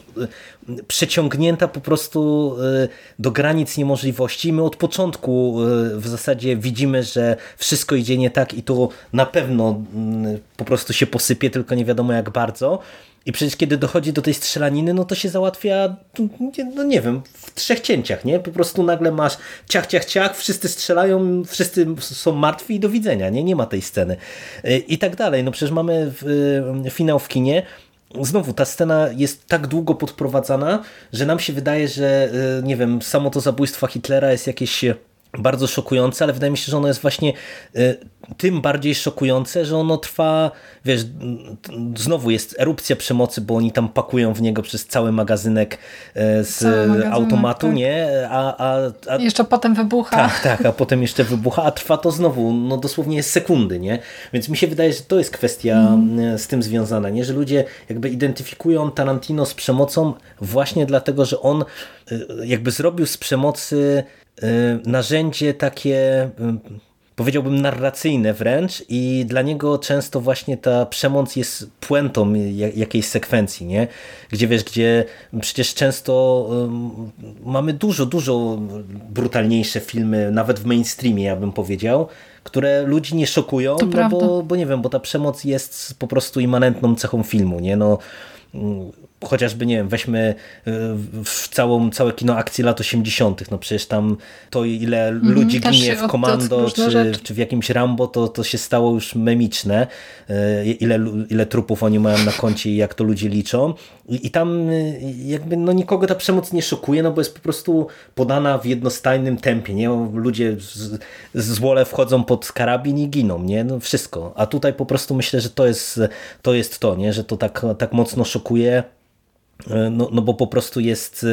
przeciągnięta po prostu y, do granic niemożliwości. My od początku y, w zasadzie widzimy, że wszystko idzie nie tak i to na pewno mm, po prostu się posypie, tylko nie wiadomo jak bardzo. I przecież kiedy dochodzi do tej strzelaniny, no to się załatwia, no nie wiem, w trzech cięciach, nie? Po prostu nagle masz ciach, ciach, ciach, wszyscy strzelają, wszyscy są martwi i do widzenia, nie? Nie ma tej sceny. Y, I tak dalej. No przecież mamy y, finał w kinie, Znowu, ta scena jest tak długo podprowadzana, że nam się wydaje, że y, nie wiem, samo to zabójstwo Hitlera jest jakieś bardzo szokujące, ale wydaje mi się, że ono jest właśnie y, tym bardziej szokujące, że ono trwa, wiesz, mm, znowu jest erupcja przemocy, bo oni tam pakują w niego przez cały magazynek y, z Cały magazynek, automatu, tak. nie? A, a, a, Jeszcze potem wybucha. tak, tak, a potem jeszcze wybucha, a trwa to znowu, no dosłownie sekundy, nie? Więc mi się wydaje, że to jest kwestia e, z tym związana, nie? Że ludzie jakby identyfikują Tarantino z przemocą właśnie dlatego, że on e, jakby zrobił z przemocy e, narzędzie takie e, powiedziałbym narracyjne wręcz i dla niego często właśnie ta przemoc jest puentą ja- jakiejś sekwencji, nie? Gdzie wiesz, gdzie przecież często ym, mamy dużo, dużo brutalniejsze filmy, nawet w mainstreamie, ja bym powiedział, które ludzi nie szokują, no bo, bo nie wiem, bo ta przemoc jest po prostu immanentną cechą filmu, nie? No, mm, chociażby, nie wiem, weźmy y, w całą, całe kino akcji lat 80., no przecież tam to ile ludzi też ginie w komando, czy, czy w jakimś Rambo, to, to się stało już memiczne, y, ile, ile trupów oni mają na koncie i jak to ludzie liczą. I, i tam y, jakby no nikogo ta przemoc nie szokuje, no bo jest po prostu podana w jednostajnym tempie, nie? Ludzie z, z wole wchodzą pod karabin i giną, nie? No wszystko. A tutaj po prostu myślę, że to jest to, jest to nie? Że to tak, tak mocno szokuje, no, no bo po prostu jest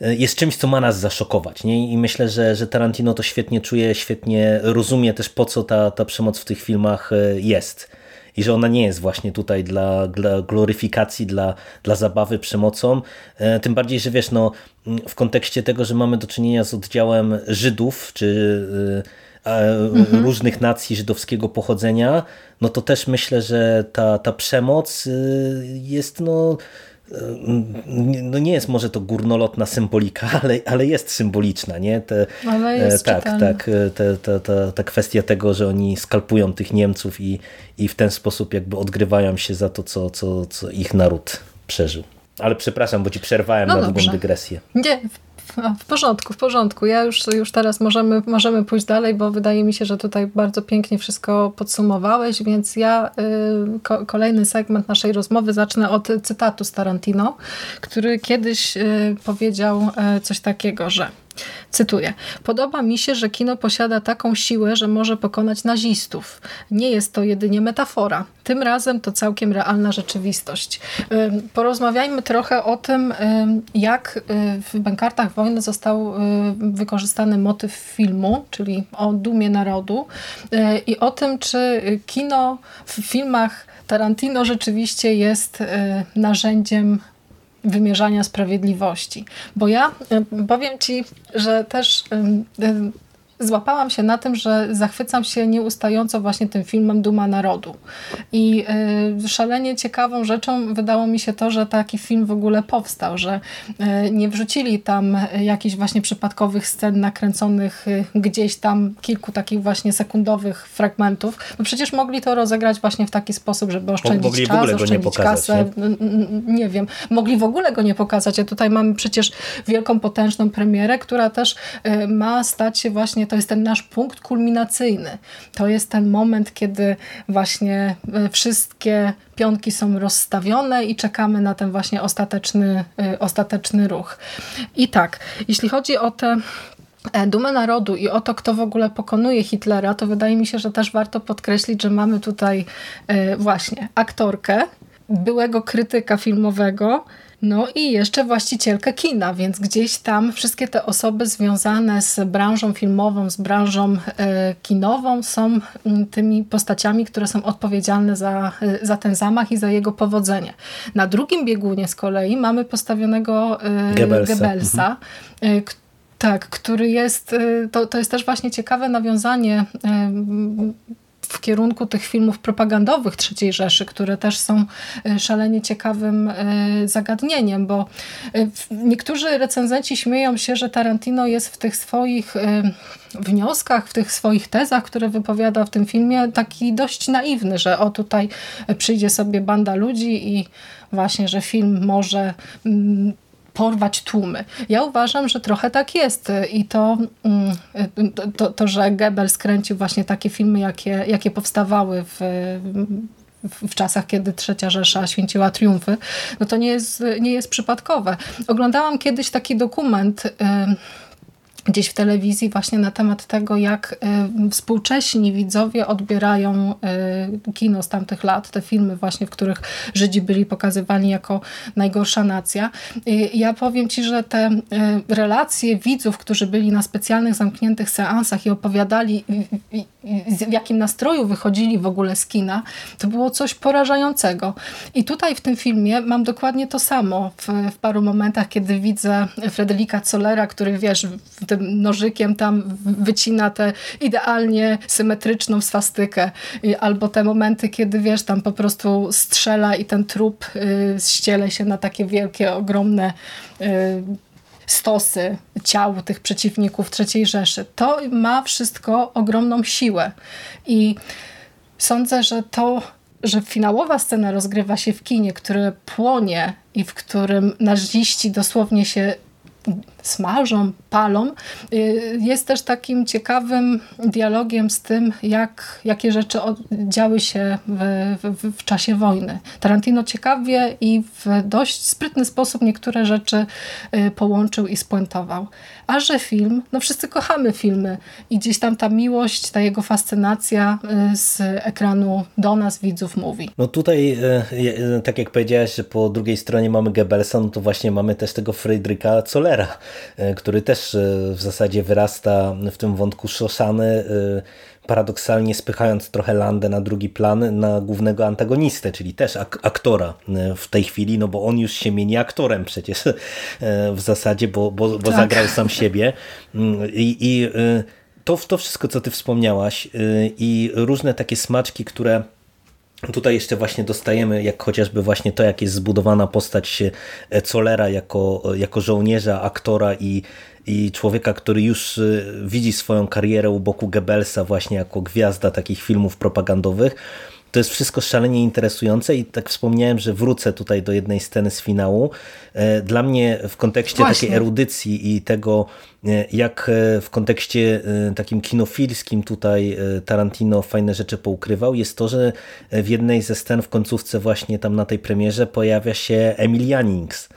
jest czymś, co ma nas zaszokować. Nie? I myślę, że, że Tarantino to świetnie czuje, świetnie rozumie też po co ta, ta przemoc w tych filmach e, jest. I że ona nie jest właśnie tutaj dla, dla gloryfikacji, dla, dla zabawy przemocą. E, Tym bardziej, że wiesz, no, w kontekście tego, że mamy do czynienia z oddziałem Żydów, czy e, e, różnych nacji żydowskiego pochodzenia, no to też myślę, że ta, ta przemoc e, jest no no nie jest może to górnolotna symbolika, [LAUGHS] ale, ale jest symboliczna, nie? Te, Ale jest e, tak, czytelna. tak, e, te, te, te, ta kwestia tego, że oni skalpują tych Niemców i, i w ten sposób jakby odgrywają się za to, co, co, co ich naród przeżył. Ale przepraszam, bo ci przerwałem No na długą dobrze. dygresję. Nie, w, w porządku, w porządku. Ja już, już teraz możemy, możemy pójść dalej, bo wydaje mi się, że tutaj bardzo pięknie wszystko podsumowałeś, więc ja y, ko, kolejny segment naszej rozmowy zacznę od cytatu z Tarantino, który kiedyś y, powiedział y, coś takiego, że Cytuję. Podoba mi się, że kino posiada taką siłę, że może pokonać nazistów. Nie jest to jedynie metafora. Tym razem to całkiem realna rzeczywistość. Porozmawiajmy trochę o tym, jak y, w Bankartach Wojny został y, wykorzystany motyw filmu, czyli o dumie narodu y, i o tym, czy kino w filmach Tarantino rzeczywiście jest narzędziem wymierzania sprawiedliwości. Bo ja powiem Ci, że też złapałam się na tym, że zachwycam się nieustająco właśnie tym filmem Duma Narodu. I y, szalenie ciekawą rzeczą wydało mi się to, że taki film w ogóle powstał, że y, nie wrzucili tam jakichś właśnie przypadkowych scen nakręconych y, gdzieś tam, kilku takich właśnie sekundowych fragmentów, bo przecież mogli to rozegrać właśnie w taki sposób, żeby oszczędzić mogli czas, oszczędzić nie pokazać, kasę. Nie? nie? wiem, mogli w ogóle go nie pokazać, a tutaj mamy przecież wielką, potężną premierę, która też ma stać się właśnie to jest ten nasz punkt kulminacyjny. To jest ten moment, kiedy właśnie e, wszystkie pionki są rozstawione i czekamy na ten właśnie ostateczny, e, ostateczny ruch. I tak, jeśli chodzi o tę e, dumę narodu i o to, kto w ogóle pokonuje Hitlera, to wydaje mi się, że też warto podkreślić, że mamy tutaj właśnie aktorkę, byłego krytyka filmowego, no i jeszcze właścicielkę kina, więc gdzieś tam wszystkie te osoby związane z branżą filmową, z branżą e, kinową są mm, tymi postaciami, które są odpowiedzialne za, e, za ten zamach i za jego powodzenie. Na drugim biegunie z kolei mamy postawionego e, Goebbelsa, Goebbelsa mhm. tak, który jest, to, to jest też właśnie ciekawe nawiązanie w kierunku tych filmów propagandowych III Rzeszy, które też są e, szalenie ciekawym e, zagadnieniem, bo e, niektórzy recenzenci śmieją się, że Tarantino jest w tych swoich wnioskach, w tych swoich tezach, które wypowiada w tym filmie, taki dość naiwny, że o tutaj przyjdzie sobie banda ludzi i właśnie, że film może mm, porwać tłumy. Ja uważam, że trochę tak jest i to, mm, to, to, że Goebbels skręcił właśnie takie filmy, jakie, jakie powstawały w, w czasach, kiedy Trzecia Rzesza święciła triumfy, no to nie jest, nie jest przypadkowe. Oglądałam kiedyś taki dokument gdzieś w telewizji właśnie na temat tego, jak y, współcześni widzowie odbierają y, kino z tamtych lat, te filmy właśnie, w których Żydzi byli pokazywani jako najgorsza nacja. Ja powiem Ci, że te y, relacje widzów, którzy byli na specjalnych, zamkniętych seansach i opowiadali w jakim nastroju wychodzili w ogóle z kina, to było coś porażającego. I tutaj w tym filmie mam dokładnie to samo w, w paru momentach, kiedy widzę Frederika Zollera, który wiesz, tym nożykiem tam wycina tę idealnie symetryczną swastykę. Albo te momenty, kiedy wiesz, tam po prostu strzela i ten trup y, ściele się na takie wielkie, ogromne y, stosy ciał tych przeciwników III Rzeszy. To ma wszystko ogromną siłę. I sądzę, że to że finałowa scena rozgrywa się w kinie, które płonie i w którym naziści dosłownie się smażą, palą, y, jest też takim ciekawym dialogiem z tym, jak, jakie rzeczy działy się w, w, w czasie wojny. Tarantino ciekawie i w dość sprytny sposób niektóre rzeczy y, połączył i spuentował. A że film, no wszyscy kochamy filmy i gdzieś tam ta miłość, ta jego fascynacja y, z ekranu do nas, widzów, mówi. No tutaj, tak jak powiedziałeś, że po drugiej stronie mamy Goebbelsa, no to właśnie mamy też tego Friedricha Zollera, który też w zasadzie wyrasta w tym wątku Szoszany, paradoksalnie spychając trochę Landę na drugi plan na głównego antagonistę, czyli też ak aktora w tej chwili, no bo on już się mieni aktorem przecież w zasadzie, bo, bo, bo tak. zagrał sam siebie i, i to, to wszystko, co ty wspomniałaś i różne takie smaczki, które Tutaj jeszcze właśnie dostajemy, jak chociażby właśnie to, jak jest zbudowana postać Colera jako, jako żołnierza, aktora i, i człowieka, który już y, widzi swoją karierę u boku Goebbelsa właśnie jako gwiazda takich filmów propagandowych. To jest wszystko szalenie interesujące i tak wspomniałem, że wrócę tutaj do jednej sceny z finału. E, dla mnie w kontekście Właśnie. takiej erudycji i tego, e, jak e, w kontekście takim kinofilskim tutaj Tarantino fajne rzeczy poukrywał, jest to, że w jednej ze scen w końcówce właśnie tam na tej premierze pojawia się Emil Jannings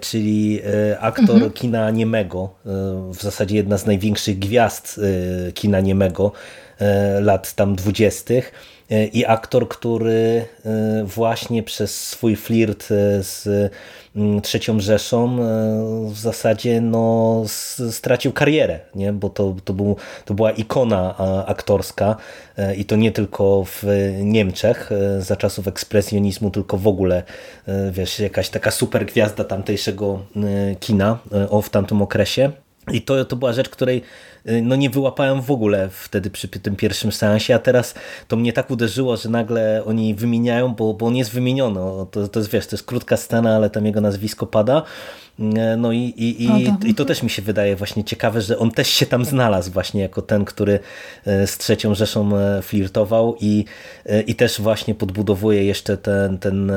czyli aktor mhm. kina niemego, w zasadzie jedna z największych gwiazd kina niemego lat tam dwudziestych i aktor, który właśnie przez swój flirt z Mm, trzecią Rzeszą e, w zasadzie no, stracił karierę, nie? bo to, to, był, to była ikona aktorska e, i to nie tylko w Niemczech e, za czasów ekspresjonizmu, tylko w ogóle wiesz, jakaś taka super gwiazda tamtejszego kina w tamtym okresie. I to, to była rzecz, której y, no nie wyłapałem w ogóle wtedy przy tym pierwszym seansie, a teraz to mnie tak uderzyło, że nagle oni wymieniają, bo, bo on jest wymieniony. To, to jest, wiesz, to jest krótka scena, ale tam jego nazwisko pada. Y, no i, i, i, i to też mi się wydaje właśnie ciekawe, że on też się tam znalazł właśnie jako ten, który y, z trzecią Rzeszą flirtował i, i też właśnie podbudowuje jeszcze ten, ten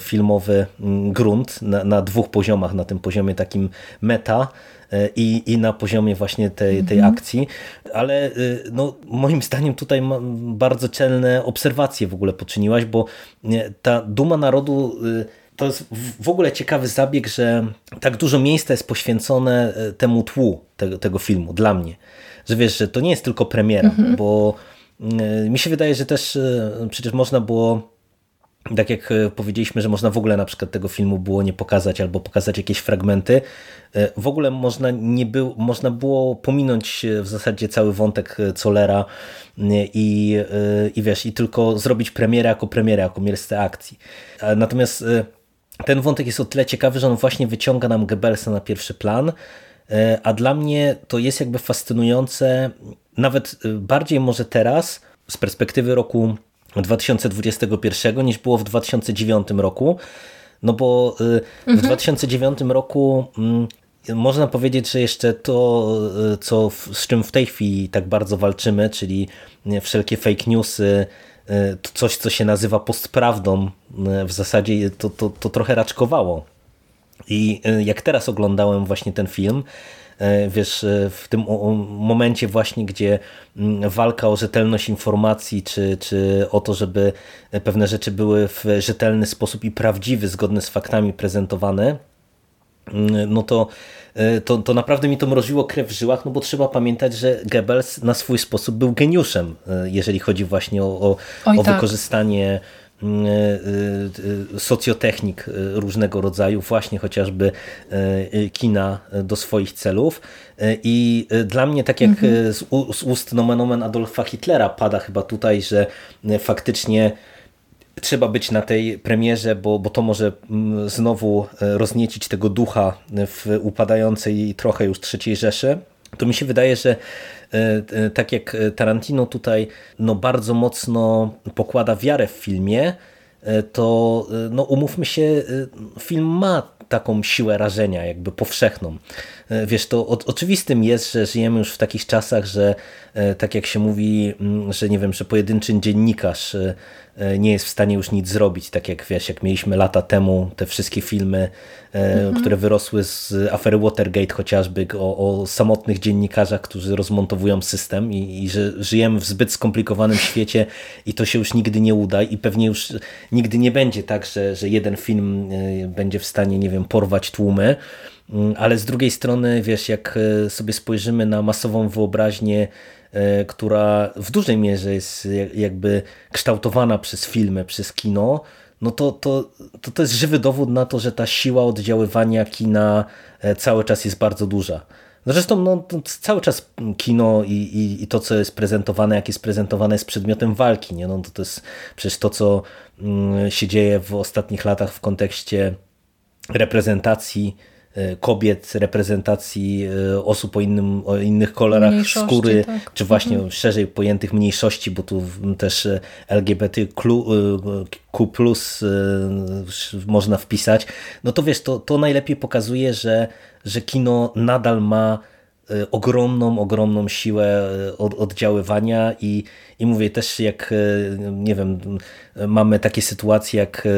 filmowy grunt na, na dwóch poziomach, na tym poziomie takim meta, i, i na poziomie właśnie tej, tej mhm. akcji, ale no, moim zdaniem tutaj bardzo celne obserwacje w ogóle poczyniłaś, bo ta duma narodu to jest w ogóle ciekawy zabieg, że tak dużo miejsca jest poświęcone y, temu tłu tego, tego filmu dla mnie. Że wiesz, że to nie jest tylko premiera, mhm. bo mi się wydaje, że też przecież można było tak jak e, powiedzieliśmy, że można w ogóle na przykład tego filmu było nie pokazać albo pokazać jakieś fragmenty, e, w ogóle można, nie był, można było pominąć e, w zasadzie cały wątek Colera i, i wiesz, i tylko zrobić premierę jako premierę, jako miejsce akcji. Natomiast ten wątek jest o tyle ciekawy, że on właśnie wyciąga nam Goebbelsa na pierwszy plan, a dla mnie to jest jakby fascynujące, nawet bardziej może teraz, z perspektywy roku 2021 niż było w 2009 roku. No bo y, w mhm. 2009 roku mm, można powiedzieć, że jeszcze to, co, z czym w tej chwili tak bardzo walczymy, czyli wszelkie fake newsy, coś, co się nazywa postprawdą, w zasadzie to, to, to trochę raczkowało. I jak teraz oglądałem właśnie ten film, E, wiesz, e, w tym momencie właśnie, gdzie mm, walka o rzetelność informacji, czy, czy o to, żeby pewne rzeczy były w rzetelny sposób i prawdziwy, zgodny z faktami prezentowane, no to, e, to, to naprawdę mi to mroziło krew w żyłach, no bo trzeba pamiętać, że Goebbels na swój sposób był geniuszem, jeżeli chodzi właśnie o, o, o tak. wykorzystanie Mm, e, e, socjotechnik e, różnego rodzaju, właśnie chociażby kina do swoich celów. I dla mnie, tak jak mhm. z ust nomen omen Adolfa Hitlera pada chyba tutaj, że faktycznie trzeba być na tej premierze, bo, bo to może mm, znowu rozniecić tego ducha w upadającej trochę już trzeciej Rzeszy, to mi się wydaje, że E, e, tak jak Tarantino tutaj no, bardzo mocno pokłada wiarę w filmie, e, to no, umówmy się, film ma taką siłę rażenia, jakby powszechną. Wiesz, to o, oczywistym jest, że żyjemy już w takich czasach, że tak jak się mówi, że nie wiem, że pojedynczy dziennikarz E, nie jest w stanie już nic zrobić, tak jak wiesz, jak mieliśmy lata temu te wszystkie filmy, e, mhm. które wyrosły z afery Watergate chociażby, o, o samotnych dziennikarzach, którzy rozmontowują system i, i, że żyjemy w zbyt skomplikowanym [LAUGHS] świecie i to się już nigdy nie uda i pewnie już nigdy nie będzie tak, że, że jeden film e, będzie w stanie, nie wiem, porwać tłumy, mm, ale z drugiej strony, wiesz, jak sobie spojrzymy na masową wyobraźnię E, która w dużej mierze jest jakby kształtowana przez filmy, przez kino, no to, to, to, to jest żywy dowód na to, że ta siła oddziaływania kina e, cały czas jest bardzo duża. No zresztą no, cały czas kino i, i, i, to, co jest prezentowane, jak jest prezentowane, jest przedmiotem walki. Nie? No, to, to jest przecież to, co mm, się dzieje w ostatnich latach w kontekście reprezentacji E, kobiet, reprezentacji e, osób o, innym, o innych kolorach skóry, tak. czy właśnie mhm. szerzej pojętych mniejszości, bo tu też LGBTQ można wpisać, no to wiesz, to, to najlepiej pokazuje, że, że kino nadal ma E, ogromną, ogromną siłę e, oddziaływania i, i mówię też jak, e, nie wiem, mamy takie sytuacje jak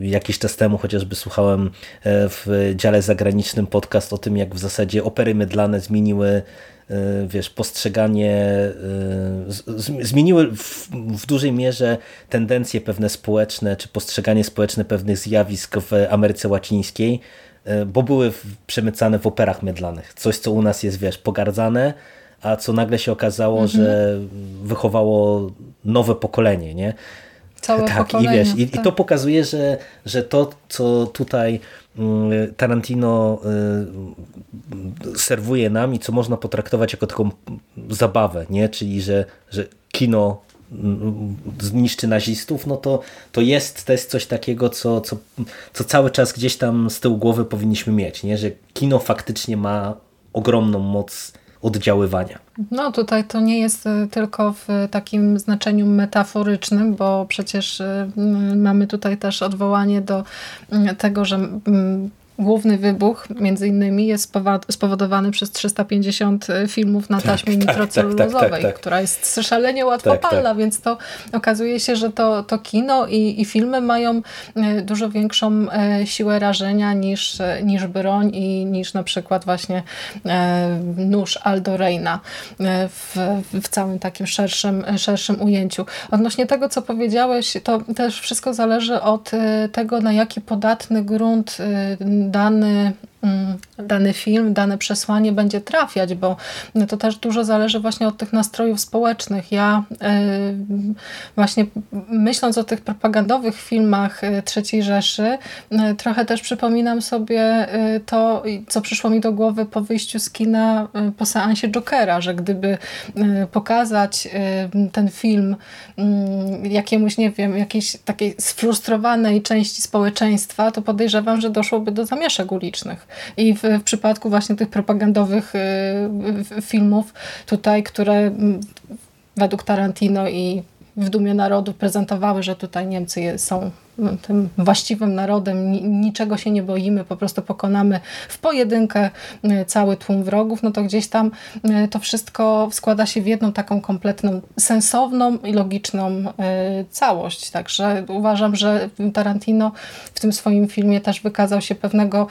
jakiś czas temu chociażby słuchałem w dziale zagranicznym podcast o tym, jak w zasadzie opery mydlane zmieniły wiesz, postrzeganie, zmieniły w, w, dużej mierze tendencje pewne społeczne, czy postrzeganie społeczne pewnych zjawisk w Ameryce Łacińskiej, bo były przemycane w operach mydlanych. Coś, co u nas jest, wiesz, pogardzane, a co nagle się okazało, mhm. że wychowało nowe pokolenie, nie? Całe tak. I, wiesz, i, tak. i to pokazuje, że, że to, co tutaj mm, Tarantino y, serwuje nam i co można potraktować jako taką zabawę, nie? czyli że, że kino zniszczy nazistów, no to, to jest, jest coś takiego, co, co, co cały czas gdzieś tam z tyłu głowy powinniśmy mieć, nie? że kino faktycznie ma ogromną moc oddziaływania. No tutaj to nie jest y, tylko w takim znaczeniu metaforycznym, bo przecież y, mamy tutaj też odwołanie do y, tego, że główny wybuch między innymi jest spowodowany przez 350 e, filmów na tak, taśmie tak, nitrocelulozowej, tak, tak, tak, która jest szalenie łatwopalna, więc to okazuje się, że to, to kino i, i filmy mają e, dużo większą e, siłę rażenia niż, niż broń i niż na przykład właśnie nóż Aldo Reina w, w całym takim szerszym, szerszym ujęciu. Odnośnie tego, co powiedziałeś, to też wszystko zależy od tego, na jaki podatny grunt dany Mm, dany film, dane przesłanie będzie trafiać, bo to też dużo zależy właśnie od tych nastrojów społecznych. Ja e, właśnie myśląc o tych propagandowych filmach e, III Rzeszy, e, trochę też przypominam sobie to, co przyszło mi do głowy po wyjściu z kina po seansie Jokera, że gdyby pokazać ten film mm, jakiemuś, nie wiem, jakiejś takiej sfrustrowanej części społeczeństwa, to podejrzewam, że doszłoby do zamieszek ulicznych. I w, w przypadku właśnie tych propagandowych y, filmów tutaj, które według Tarantino i w Dumie Narodu prezentowały, że tutaj Niemcy są tym właściwym narodem, niczego się nie boimy, po prostu pokonamy w pojedynkę y, cały tłum wrogów, no to gdzieś tam y, to wszystko składa się w jedną taką kompletną, sensowną i logiczną y, całość. Także uważam, że Tarantino w tym swoim filmie też wykazał się pewnego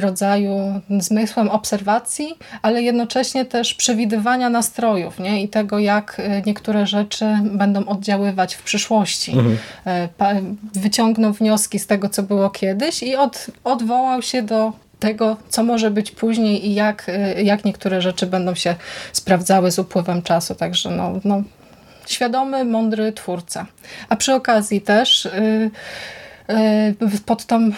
rodzaju zmysłem obserwacji, ale jednocześnie też przewidywania nastrojów nie? i tego, jak niektóre rzeczy będą oddziaływać w przyszłości. Mhm wyciągnął wnioski z tego, co było kiedyś i od, odwołał się do tego, co może być później i jak, y, jak niektóre rzeczy będą się sprawdzały z upływem czasu. Także no, no, świadomy, mądry twórca. A przy okazji też yy, yy, pod tą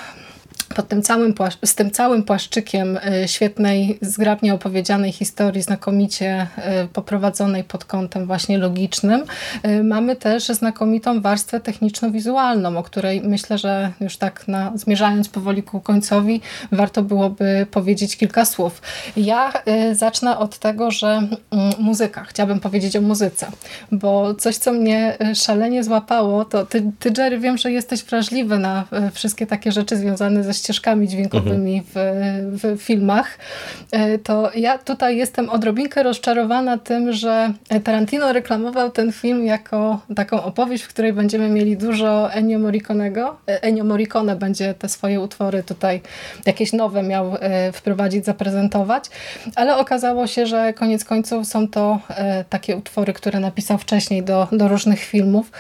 pod tym całym z tym całym płaszczykiem e, świetnej, zgrabnie opowiedzianej historii, znakomicie e, poprowadzonej pod kątem właśnie logicznym, e, mamy też znakomitą warstwę techniczno-wizualną, o której myślę, że już tak na, zmierzając powoli ku końcowi, warto byłoby powiedzieć kilka słów. Ja zacznę od tego, że mm, muzyka, chciałabym powiedzieć o muzyce, bo coś, co mnie szalenie złapało, to ty, ty Jerry, wiem, że jesteś wrażliwy na wszystkie takie rzeczy związane ze ścieżkami dźwiękowymi w, w filmach, e, to ja tutaj jestem odrobinkę rozczarowana tym, że Tarantino reklamował ten film jako taką opowieść, w której będziemy mieli dużo Ennio Morricone'ego. E, Ennio Morricone będzie te swoje utwory tutaj jakieś nowe miał e, wprowadzić, zaprezentować, ale okazało się, że koniec końców są to takie utwory, które napisał wcześniej do, do różnych filmów,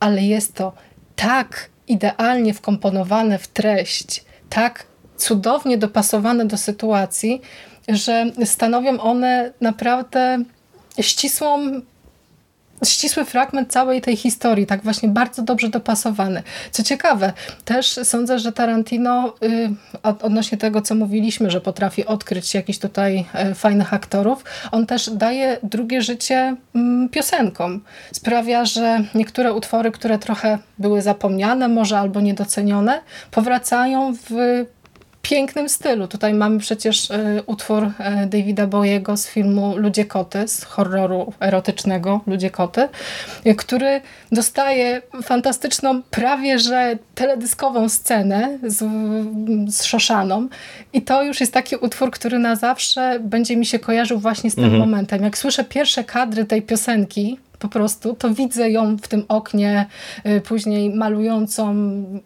ale jest to tak idealnie wkomponowane w treść, tak cudownie dopasowane do sytuacji, że stanowią one naprawdę ścisłą ścisły fragment całej tej historii, tak właśnie bardzo dobrze dopasowany. Co ciekawe, też sądzę, że Tarantino y, odnośnie tego, co mówiliśmy, że potrafi odkryć jakichś tutaj y, fajnych aktorów, on też daje drugie życie y, piosenkom. Sprawia, że niektóre utwory, które trochę były zapomniane może albo niedocenione, powracają w pięknym stylu. Tutaj mamy przecież y, utwór y, Davida Bowiego z filmu Ludzie Koty, z horroru erotycznego Ludzie Koty, który dostaje fantastyczną, prawie że teledyskową scenę z, z Szoszaną i to już jest taki utwór, który na zawsze będzie mi się kojarzył właśnie z tym mhm. momentem. Jak słyszę pierwsze kadry tej piosenki, po prostu, to widzę ją w tym oknie, y, później malującą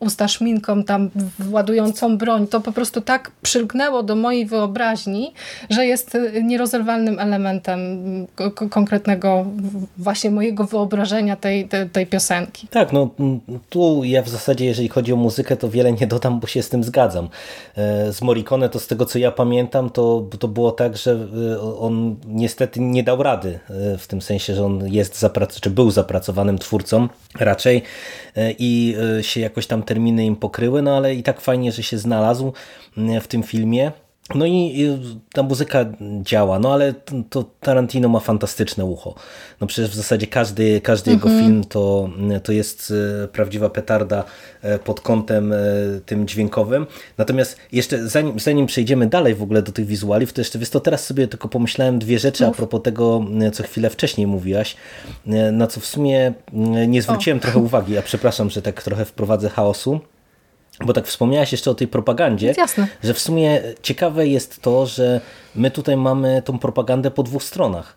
usta szminką, tam ładującą broń. To po prostu tak przylgnęło do mojej wyobraźni, że jest y, nierozerwalnym elementem konkretnego właśnie mojego wyobrażenia tej, tej, tej piosenki. Tak, no tu ja w zasadzie, jeżeli chodzi o muzykę, to wiele nie dodam, bo się z tym zgadzam. E, z Morricone to z tego, co ja pamiętam, to, to było tak, że on niestety nie dał rady e, w tym sensie, że on jest zaprac czy był zapracowanym twórcą raczej i się jakoś tam terminy im pokryły, no ale i tak fajnie, że się znalazł w tym filmie. No i ta muzyka działa, no ale to Tarantino ma fantastyczne ucho. No przecież w zasadzie każdy, każdy jego mhm. film to, to jest e, prawdziwa petarda e, pod kątem e, tym dźwiękowym. Natomiast jeszcze zanim, zanim przejdziemy dalej w ogóle do tych wizualiów, to jeszcze wiesz to teraz sobie tylko pomyślałem dwie rzeczy a propos tego, co chwilę wcześniej mówiłaś, na co w sumie nie zwróciłem o. trochę uwagi, a przepraszam, że tak trochę wprowadzę chaosu. Bo tak wspomniałaś jeszcze o tej propagandzie, że w sumie ciekawe jest to, że my tutaj mamy tą propagandę po dwóch stronach.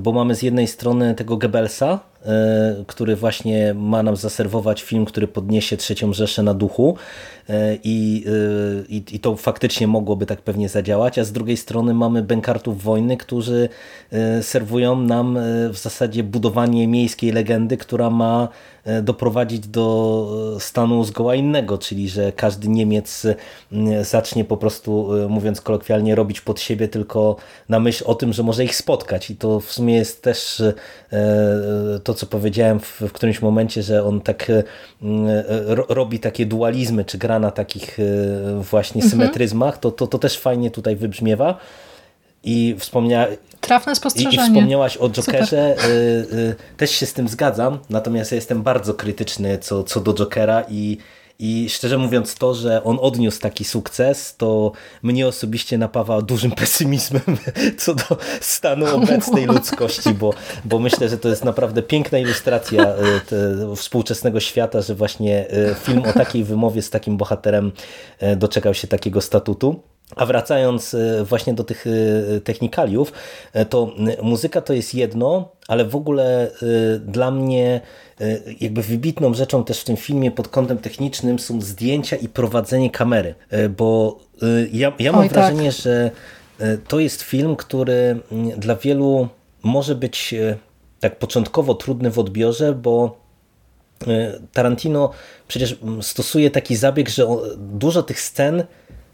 Bo mamy z jednej strony tego Goebbelsa, który właśnie ma nam zaserwować film, który podniesie trzecią Rzeszę na duchu e, i, e, i, i to faktycznie mogłoby tak pewnie zadziałać, a z drugiej strony mamy bękartów wojny, którzy serwują nam w zasadzie budowanie miejskiej legendy, która ma doprowadzić do stanu zgoła innego, czyli że każdy Niemiec zacznie po prostu, mówiąc kolokwialnie, robić pod siebie tylko na myśl o tym, że może ich spotkać. I to w sumie jest też to to, co powiedziałem w, w którymś momencie, że on tak e, ro, robi takie dualizmy, czy gra na takich e, właśnie mhm. symetryzmach, to, to, to też fajnie tutaj wybrzmiewa. I wspomniała... Trafne spostrzeżenie. I, I wspomniałaś o Jokerze. Super. Też się z tym zgadzam, natomiast ja jestem bardzo krytyczny co, co do Jokera i i szczerze mówiąc, to, że on odniósł taki sukces, to mnie osobiście napawa dużym [LAUGHS] pesymizmem [LAUGHS] co do stanu obecnej ludzkości, bo, bo myślę, że to jest naprawdę piękna ilustracja e, współczesnego świata, że właśnie e, film o takiej wymowie z takim bohaterem e, doczekał się takiego statutu. A wracając właśnie do tych technikaliów, to muzyka to jest jedno, ale w ogóle dla mnie E, jakby wybitną rzeczą też w tym filmie pod kątem technicznym są zdjęcia i prowadzenie kamery, e, bo e, ja, ja mam Oj, tak. wrażenie, tak. że to jest film, który dla wielu może być tak początkowo trudny w odbiorze, bo Tarantino przecież stosuje taki zabieg, że dużo tych scen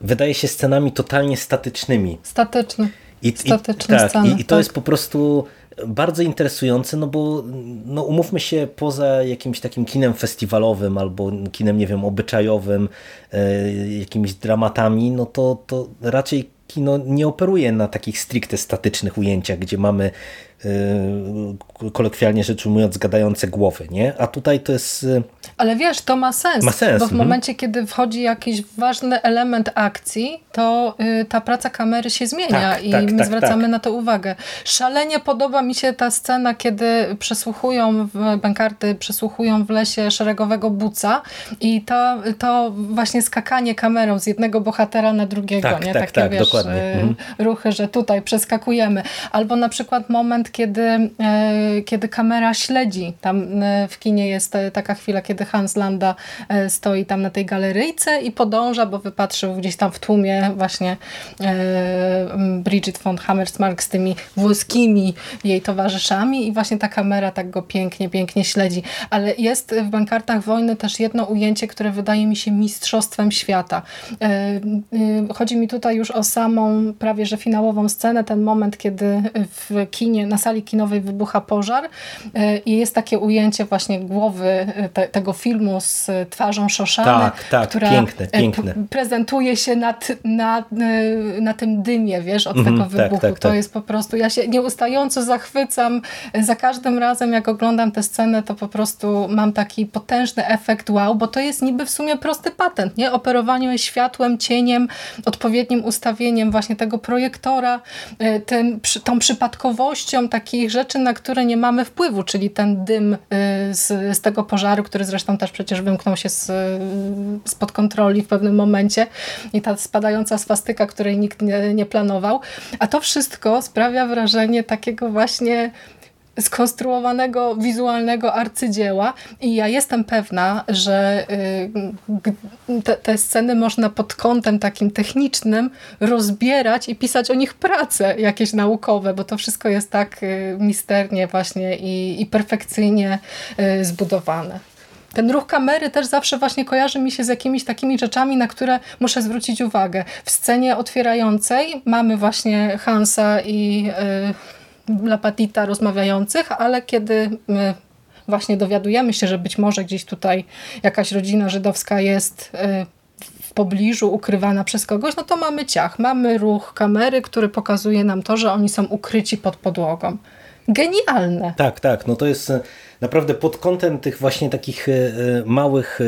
wydaje się scenami totalnie statycznymi. Statyczny. I, Statyczne i, tak, sceny, i, i to tak. jest po prostu bardzo interesujące, no bo no umówmy się, poza jakimś takim kinem festiwalowym albo kinem, nie wiem, obyczajowym, e, jakimiś dramatami, no to, to raczej kino nie operuje na takich stricte statycznych ujęciach, gdzie mamy kolokwialnie rzecz ujmując, gadające głowy, nie? A tutaj to jest... Y, Ale wiesz, to ma sens, ma sens. bo w mhm. momencie, kiedy wchodzi jakiś ważny element akcji, to y, ta praca kamery się zmienia tak, i tak, my tak, zwracamy tak. na to uwagę. Szalenie podoba mi się ta scena, kiedy przesłuchują, bankarty przesłuchują w lesie szeregowego buca i to, to właśnie skakanie kamerą z jednego bohatera na drugiego, tak, nie? Tak, Takie, tak, wiesz, dokładnie. Mhm. ruchy, że tutaj przeskakujemy. Albo na przykład moment, moment, kiedy, e, kiedy kamera śledzi. Tam e, w kinie jest e, taka chwila, kiedy Hans Landa stoi tam na tej galeryjce i podąża, bo wypatrzył gdzieś tam w tłumie właśnie Bridget von Hammersmark z tymi włoskimi jej towarzyszami i właśnie ta kamera tak go pięknie, pięknie śledzi. Ale jest w Bankartach Wojny też jedno ujęcie, które wydaje mi się mistrzostwem świata. Chodzi mi tutaj już o samą prawie że finałową scenę, ten moment, kiedy w kinie, na sali kinowej wybucha pożar e, i jest takie ujęcie właśnie głowy e, te, tego filmu z twarzą Szoszany, tak, tak, która piękne, e, piękne. prezentuje się na, na, na tym dymie, wiesz, od mm, tego wybuchu. Tak, tak, to tak. jest po prostu, ja się nieustająco zachwycam za każdym razem, jak oglądam tę scenę, to po prostu mam taki potężny efekt wow, bo to jest niby w sumie prosty patent, nie? Operowanie światłem, cieniem, odpowiednim ustawieniem właśnie tego projektora, tym, tą przypadkowością, takich rzeczy, na które nie mamy wpływu, czyli ten dym y, z, z tego pożaru, który zresztą też przecież wymknął się z, spod kontroli w pewnym momencie i ta spadająca swastyka, której nikt nie, nie planował. A to wszystko sprawia wrażenie takiego właśnie skonstruowanego wizualnego arcydzieła i ja jestem pewna, że y, te, te, sceny można pod kątem takim technicznym rozbierać i pisać o nich prace jakieś naukowe, bo to wszystko jest tak y, misternie właśnie i, i perfekcyjnie y, zbudowane. Ten ruch kamery też zawsze właśnie kojarzy mi się z jakimiś takimi rzeczami, na które muszę zwrócić uwagę. W scenie otwierającej mamy właśnie Hansa i Lapatita rozmawiających, ale kiedy właśnie dowiadujemy się, że być może gdzieś tutaj jakaś rodzina żydowska jest y, w pobliżu, ukrywana przez kogoś, no to mamy ciach, mamy ruch kamery, który pokazuje nam to, że oni są ukryci pod podłogą. Genialne. Tak, tak. No to jest naprawdę pod kątem tych właśnie takich e, e, małych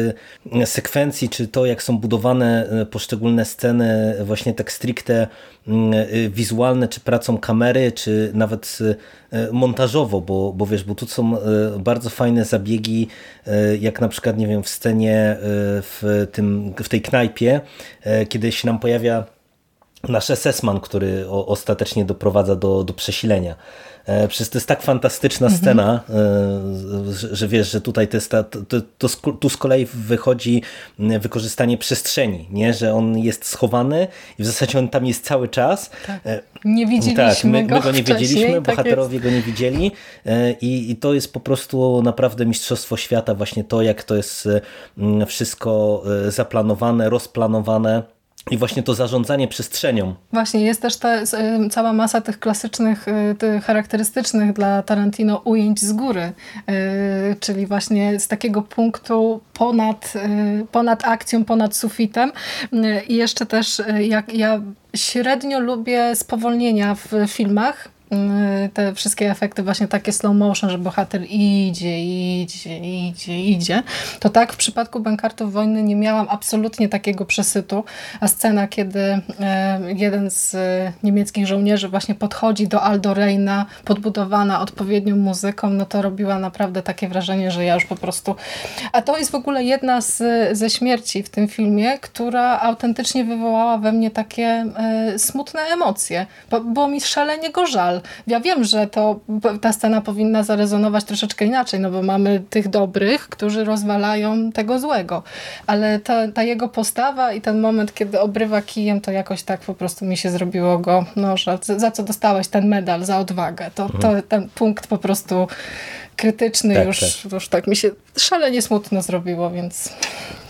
e, sekwencji, czy to jak są budowane poszczególne sceny właśnie tak stricte wizualne, czy pracą kamery, czy nawet montażowo, bo, bo wiesz, bo tu są bardzo fajne zabiegi, jak na przykład, nie wiem, w scenie w, tym, w tej knajpie, kiedy się nam pojawia nasz SS-man, który ostatecznie doprowadza do, do przesilenia. E, przecież to jest tak fantastyczna mhm. scena, e, że, że wiesz, że tutaj to, jest ta, to, to, tu z kolei wychodzi wykorzystanie przestrzeni, nie? że on jest schowany i w zasadzie on tam jest cały czas. Tak. E, nie widzieliśmy tak, my, go my go nie widzieliśmy, tak bohaterowie go nie widzieli i, i to jest po prostu naprawdę mistrzostwo świata właśnie to, jak to jest wszystko zaplanowane, rozplanowane i właśnie to zarządzanie przestrzenią. Właśnie, jest też ta, cała masa tych klasycznych, y, tych charakterystycznych dla Tarantino ujęć z góry, y, czyli właśnie z takiego punktu ponad, y, ponad akcją, ponad sufitem. I jeszcze też, jak ja średnio lubię spowolnienia w filmach, te wszystkie efekty właśnie takie slow motion, że bohater idzie, idzie, idzie, idzie, to tak w przypadku Bankartów Wojny nie miałam absolutnie takiego przesytu, a scena, kiedy y, jeden z y, niemieckich żołnierzy właśnie podchodzi do Aldo Reina, podbudowana odpowiednią muzyką, no to robiła naprawdę takie wrażenie, że ja już po prostu... A to jest w ogóle jedna z, ze śmierci w tym filmie, która autentycznie wywołała we mnie takie smutne emocje, bo było mi szalenie go żal, ja wiem, że to, ta scena powinna zarezonować troszeczkę inaczej, no bo mamy tych dobrych, którzy rozwalają tego złego. Ale ta, ta jego postawa i ten moment, kiedy obrywa kijem, to jakoś tak po prostu mi się zrobiło go, no, że za co dostałeś ten medal, za odwagę. To, to mhm. ten punkt po prostu krytyczny tak, już, tak. już tak mi się szalenie smutno zrobiło, więc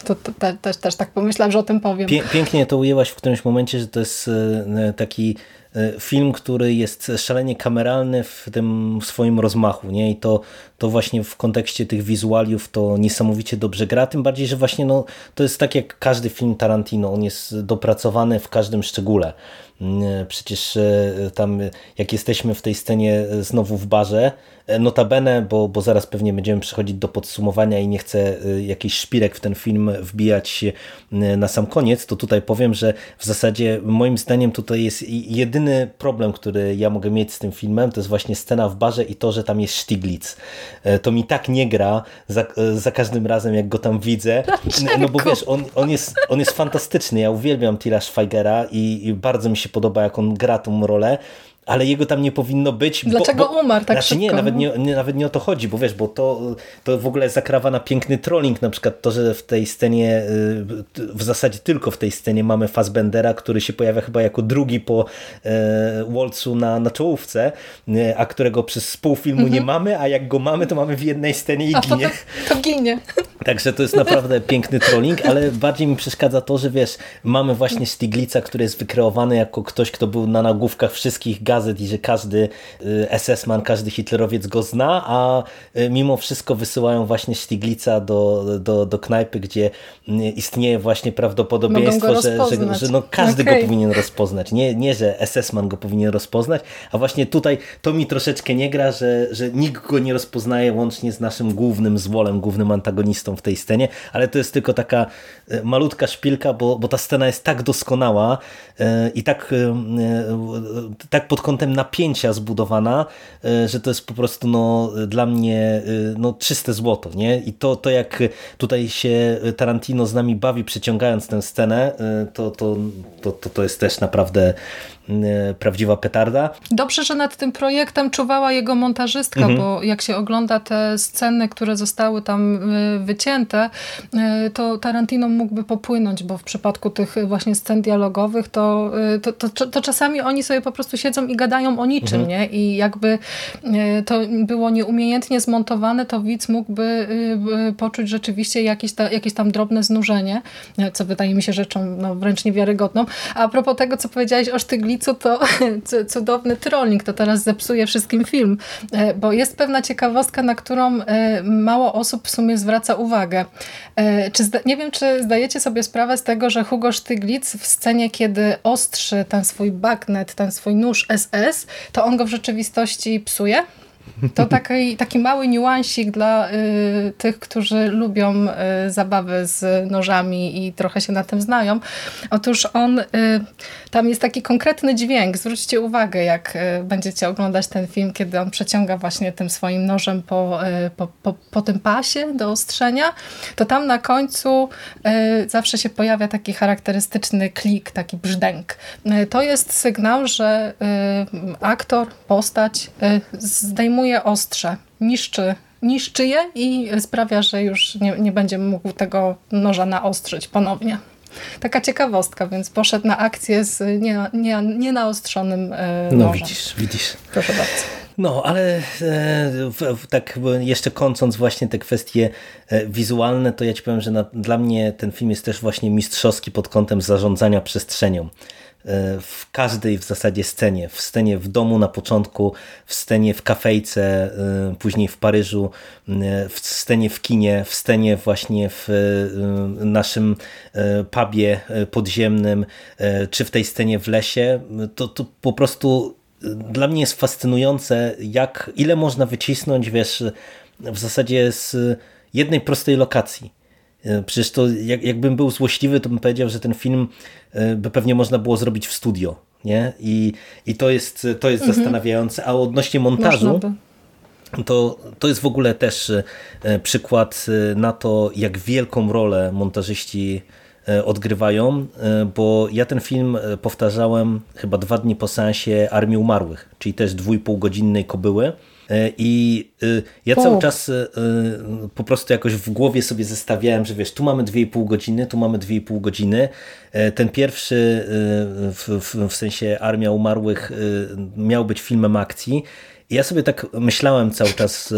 to, to, to, też, też tak pomyślałam, że o tym powiem. Pięknie to ujęłaś w którymś momencie, że to jest e, taki E, film, który jest szalenie kameralny w tym swoim rozmachu, nie? I to, to właśnie w kontekście tych wizualiów to niesamowicie dobrze gra, tym bardziej, że właśnie no, to jest tak jak każdy film Tarantino, on jest dopracowany w każdym szczególe. Mm, przecież e, tam jak jesteśmy w tej scenie znowu w barze, e, notabene, bo, bo zaraz pewnie będziemy przechodzić do podsumowania i nie chcę jakiś szpilek w ten film wbijać na sam koniec, to tutaj powiem, że w zasadzie moim zdaniem tutaj jest jedyny jedyny problem, który ja mogę mieć z tym filmem, to jest właśnie scena w barze i to, że tam jest Stiglitz. E, to mi tak nie gra za, e, za każdym razem, jak go tam widzę. [LAUGHS] Dlaczego? No bo wiesz, on, on, jest, on jest fantastyczny. Ja uwielbiam Tila Schweigera i, i bardzo mi się podoba, jak on gra tą rolę ale jego tam nie powinno być. Dlaczego bo, bo, umarł tak znaczy szybko? Nie nawet nie, nie, nawet nie o to chodzi, bo wiesz, bo to, to w ogóle zakrawa na piękny trolling, na przykład to, że w tej scenie, y, w zasadzie tylko w tej scenie mamy Fassbendera, który się pojawia chyba jako drugi po e, Walcu na, na czołówce, e, a którego przez pół filmu nie mhm. mamy, a jak go mamy, to mamy w jednej scenie i a ginie. To, to ginie. [LAUGHS] Także to jest naprawdę piękny trolling, ale bardziej mi przeszkadza to, że wiesz, mamy właśnie Stiglica, który jest wykreowany jako ktoś, kto był na nagłówkach wszystkich gazet gazet i że każdy y, SS-man, każdy hitlerowiec go zna, a y, mimo wszystko wysyłają właśnie Stiglica do, do, do knajpy, gdzie y, istnieje właśnie prawdopodobieństwo, że, że, że no każdy okay. go powinien rozpoznać. Nie, nie że SS-man go powinien rozpoznać, a właśnie tutaj to mi troszeczkę nie gra, że, że nikt go nie rozpoznaje łącznie z naszym głównym zwolem, głównym antagonistą w tej scenie, ale to jest tylko taka malutka szpilka, bo, bo ta scena jest tak doskonała i tak, tak pod kątem napięcia zbudowana, że to jest po prostu no, dla mnie no, czyste złoto. Nie? I to, to jak tutaj się Tarantino z nami bawi, przeciągając tę scenę, to, to, to, to jest też naprawdę E, prawdziwa petarda. Dobrze, że nad tym projektem czuwała jego montażystka, mhm. bo jak się ogląda te sceny, które zostały tam e, wycięte, e, to Tarantino mógłby popłynąć, bo w przypadku tych właśnie scen dialogowych, to, to, to, to czasami oni sobie po prostu siedzą i gadają o niczym, mhm. nie? I jakby to było nieumiejętnie zmontowane, to widz mógłby poczuć rzeczywiście jakieś, ta, jakieś tam drobne znużenie, co wydaje mi się rzeczą no, wręcz niewiarygodną. A, a propos tego, co powiedziałeś o Sztyglicy, co to [LAUGHS] cudowny trolling, to teraz zepsuje wszystkim film, e, bo jest pewna ciekawostka, na którą e, mało osób w sumie zwraca uwagę. E, czy nie wiem, czy zdajecie sobie sprawę z tego, że Hugo Styglitz w scenie, kiedy ostrzy ten swój bagnet, ten swój nóż SS, to on go w rzeczywistości psuje? To taki, taki mały niuansik dla y, tych, którzy lubią y, zabawy z nożami i trochę się na tym znają. Otóż on, y, tam jest taki konkretny dźwięk. Zwróćcie uwagę, jak y, będziecie oglądać ten film, kiedy on przeciąga właśnie tym swoim nożem po, y, po, po, po tym pasie do ostrzenia, to tam na końcu y, zawsze się pojawia taki charakterystyczny klik, taki brzdęk. to jest sygnał, że aktor, postać zdejmuje ostrze, niszczy, niszczy je i sprawia, że już nie, nie będzie mógł tego noża naostrzyć ponownie. Taka ciekawostka, więc poszedł na akcję z nie, nie, nienaostrzonym e, No widzisz, widzisz. Proszę bardzo. No, ale e, tak jeszcze kończąc właśnie te kwestie e, wizualne, to ja ci powiem, że na, dla mnie ten film jest też właśnie mistrzowski pod kątem zarządzania przestrzenią. E, w każdej w zasadzie scenie. W scenie w domu na początku, w scenie w kafejce, e, później w Paryżu, e, w scenie w kinie, w scenie właśnie w naszym pubie podziemnym, czy w tej scenie w lesie. To, to po prostu dla mnie jest fascynujące, jak ile można wycisnąć, wiesz, w zasadzie z jednej prostej lokacji. E, przecież to jak, jakbym był złośliwy, to bym powiedział, że ten film e, by pewnie można było zrobić w studio. Nie? I, i to jest, to jest mhm. zastanawiające. A odnośnie montażu, to, to jest w ogóle też e, przykład na to, jak wielką rolę montażyści odgrywają, bo ja ten film powtarzałem chyba dwa dni po seansie Armii Umarłych, czyli też dwójpółgodzinnej kobyły. E, I y, ja cały czas y, y, po prostu jakoś w głowie sobie zestawiałem, że wiesz, tu mamy 2,5 godziny, tu mamy 2,5 godziny. E, ten pierwszy w, w, w sensie Armia Umarłych miał być filmem akcji. I ja sobie tak myślałem cały czas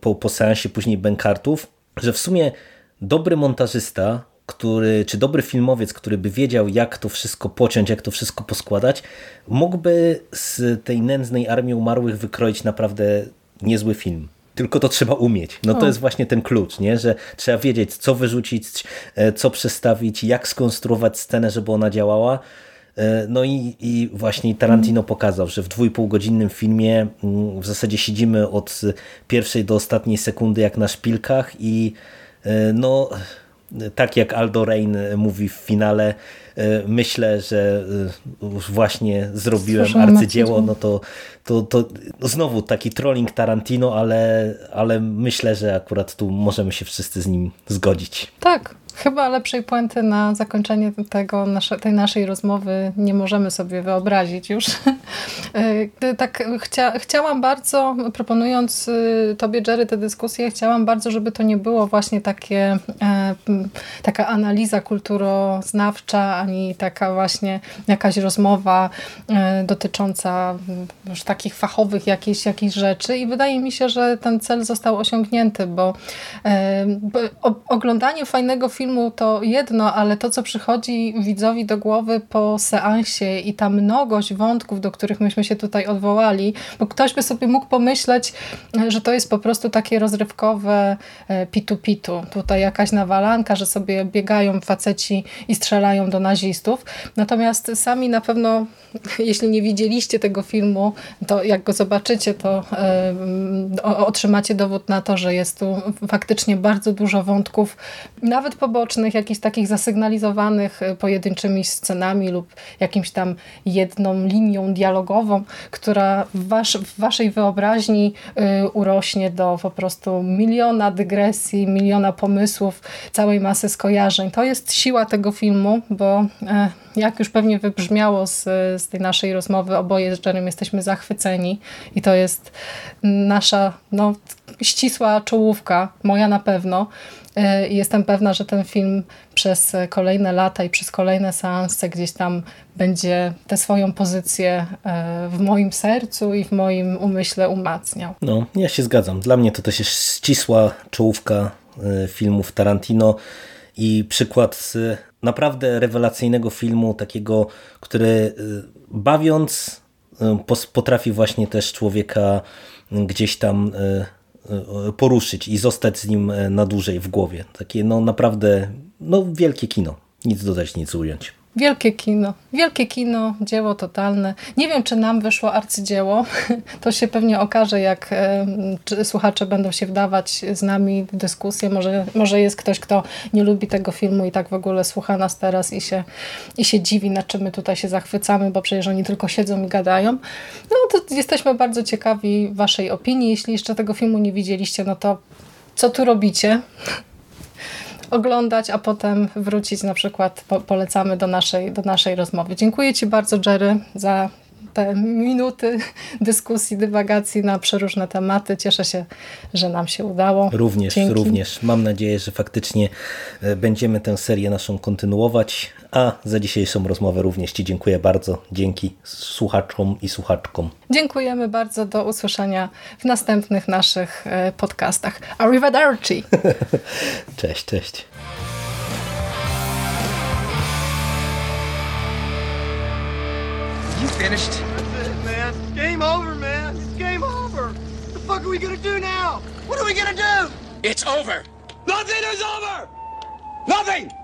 po, po seansie później Benkartów, że w sumie dobry montażysta który, czy dobry filmowiec, który by wiedział, jak to wszystko pociąć, jak to wszystko poskładać, mógłby z tej nędznej armii umarłych wykroić naprawdę niezły film. Tylko to trzeba umieć. No to o. jest właśnie ten klucz, nie? że trzeba wiedzieć, co wyrzucić, e, co przestawić, jak skonstruować scenę, żeby ona działała. E, no i, i właśnie Tarantino mhm. pokazał, że w dwójpółgodzinnym filmie mm, w zasadzie siedzimy od pierwszej do ostatniej sekundy jak na szpilkach i e, no tak jak Aldo Rain mówi w finale, e, myślę, że e, właśnie zrobiłem arcydzieło, no to, to, to no znowu taki trolling Tarantino, ale, ale myślę, że akurat tu możemy się wszyscy z nim zgodzić. Tak, Chyba lepszej puenty na zakończenie tego, tej naszej rozmowy nie możemy sobie wyobrazić już. E, [LAUGHS] tak chcia, chciałam bardzo, proponując y, Tobie, Jerry, tę dyskusję, chciałam bardzo, żeby to nie było właśnie takie, e, taka analiza kulturoznawcza, ani taka właśnie jakaś rozmowa e, dotycząca już takich fachowych jakichś, jakichś rzeczy i wydaje mi się, że ten cel został osiągnięty, bo oglądanie fajnego filmu filmu to jedno, ale to, co przychodzi widzowi do głowy po seansie i ta mnogość wątków, do których myśmy się tutaj odwołali, bo ktoś by sobie mógł pomyśleć, że to jest po prostu takie rozrywkowe e, pitu-pitu. Tutaj jakaś nawalanka, że sobie biegają faceci i strzelają do nazistów. Natomiast sami na pewno, [LAUGHS] jeśli nie widzieliście tego filmu, to jak go zobaczycie, to y, otrzymacie dowód na to, że jest tu faktycznie bardzo dużo wątków, nawet po pobocznych, jakichś takich zasygnalizowanych e, pojedynczymi scenami lub jakimś tam jedną linią dialogową, która w, w waszej wyobraźni y, urośnie do po prostu miliona dygresji, miliona pomysłów, całej masy skojarzeń. To jest siła tego filmu, bo e, jak już pewnie wybrzmiało z, z tej naszej rozmowy, oboje z Jerem jesteśmy zachwyceni i to jest nasza no, ścisła czołówka, moja na pewno. E, I jestem pewna, że ten film przez kolejne lata i przez kolejne seanse gdzieś tam będzie tę swoją pozycję e, w moim sercu i w moim umyśle umacniał. No, ja się zgadzam. Dla mnie to też jest ścisła czołówka e, filmów Tarantino i przykład naprawdę rewelacyjnego filmu, takiego, który bawiąc potrafi właśnie też człowieka gdzieś tam poruszyć i zostać z nim na dłużej w głowie. Takie no naprawdę no, wielkie kino. Nic dodać, nic ująć. Wielkie kino, wielkie kino, dzieło totalne. Nie wiem, czy nam wyszło arcydzieło. [LAUGHS] To się pewnie okaże, jak słuchacze będą się wdawać z nami w dyskusję. Może, może jest ktoś, kto nie lubi tego filmu i tak w ogóle słucha nas teraz i się, i się dziwi, na czym my tutaj się zachwycamy, bo przecież oni tylko siedzą i gadają. No to jesteśmy bardzo ciekawi waszej opinii. Jeśli jeszcze tego filmu nie widzieliście, no to co tu robicie? Oglądać, a potem wrócić na przykład, po, polecamy do naszej, do naszej rozmowy. Dziękuję Ci bardzo Jerry za te minuty dyskusji, dywagacji na przeróżne tematy. Cieszę się, że nam się udało. Również, Dzięki. również. Mam nadzieję, że faktycznie e, będziemy tę serię naszą kontynuować, a za dzisiejszą rozmowę również Ci dziękuję bardzo. Dzięki słuchaczom i słuchaczkom. Dziękujemy bardzo. Do usłyszenia w następnych naszych e, podcastach. Arrivederci! [LAUGHS] cześć, cześć. You finished? That's it, man. Game over, man. It's game over. What the fuck are we gonna do now? What are we gonna do? It's over. Nothing is over! Nothing!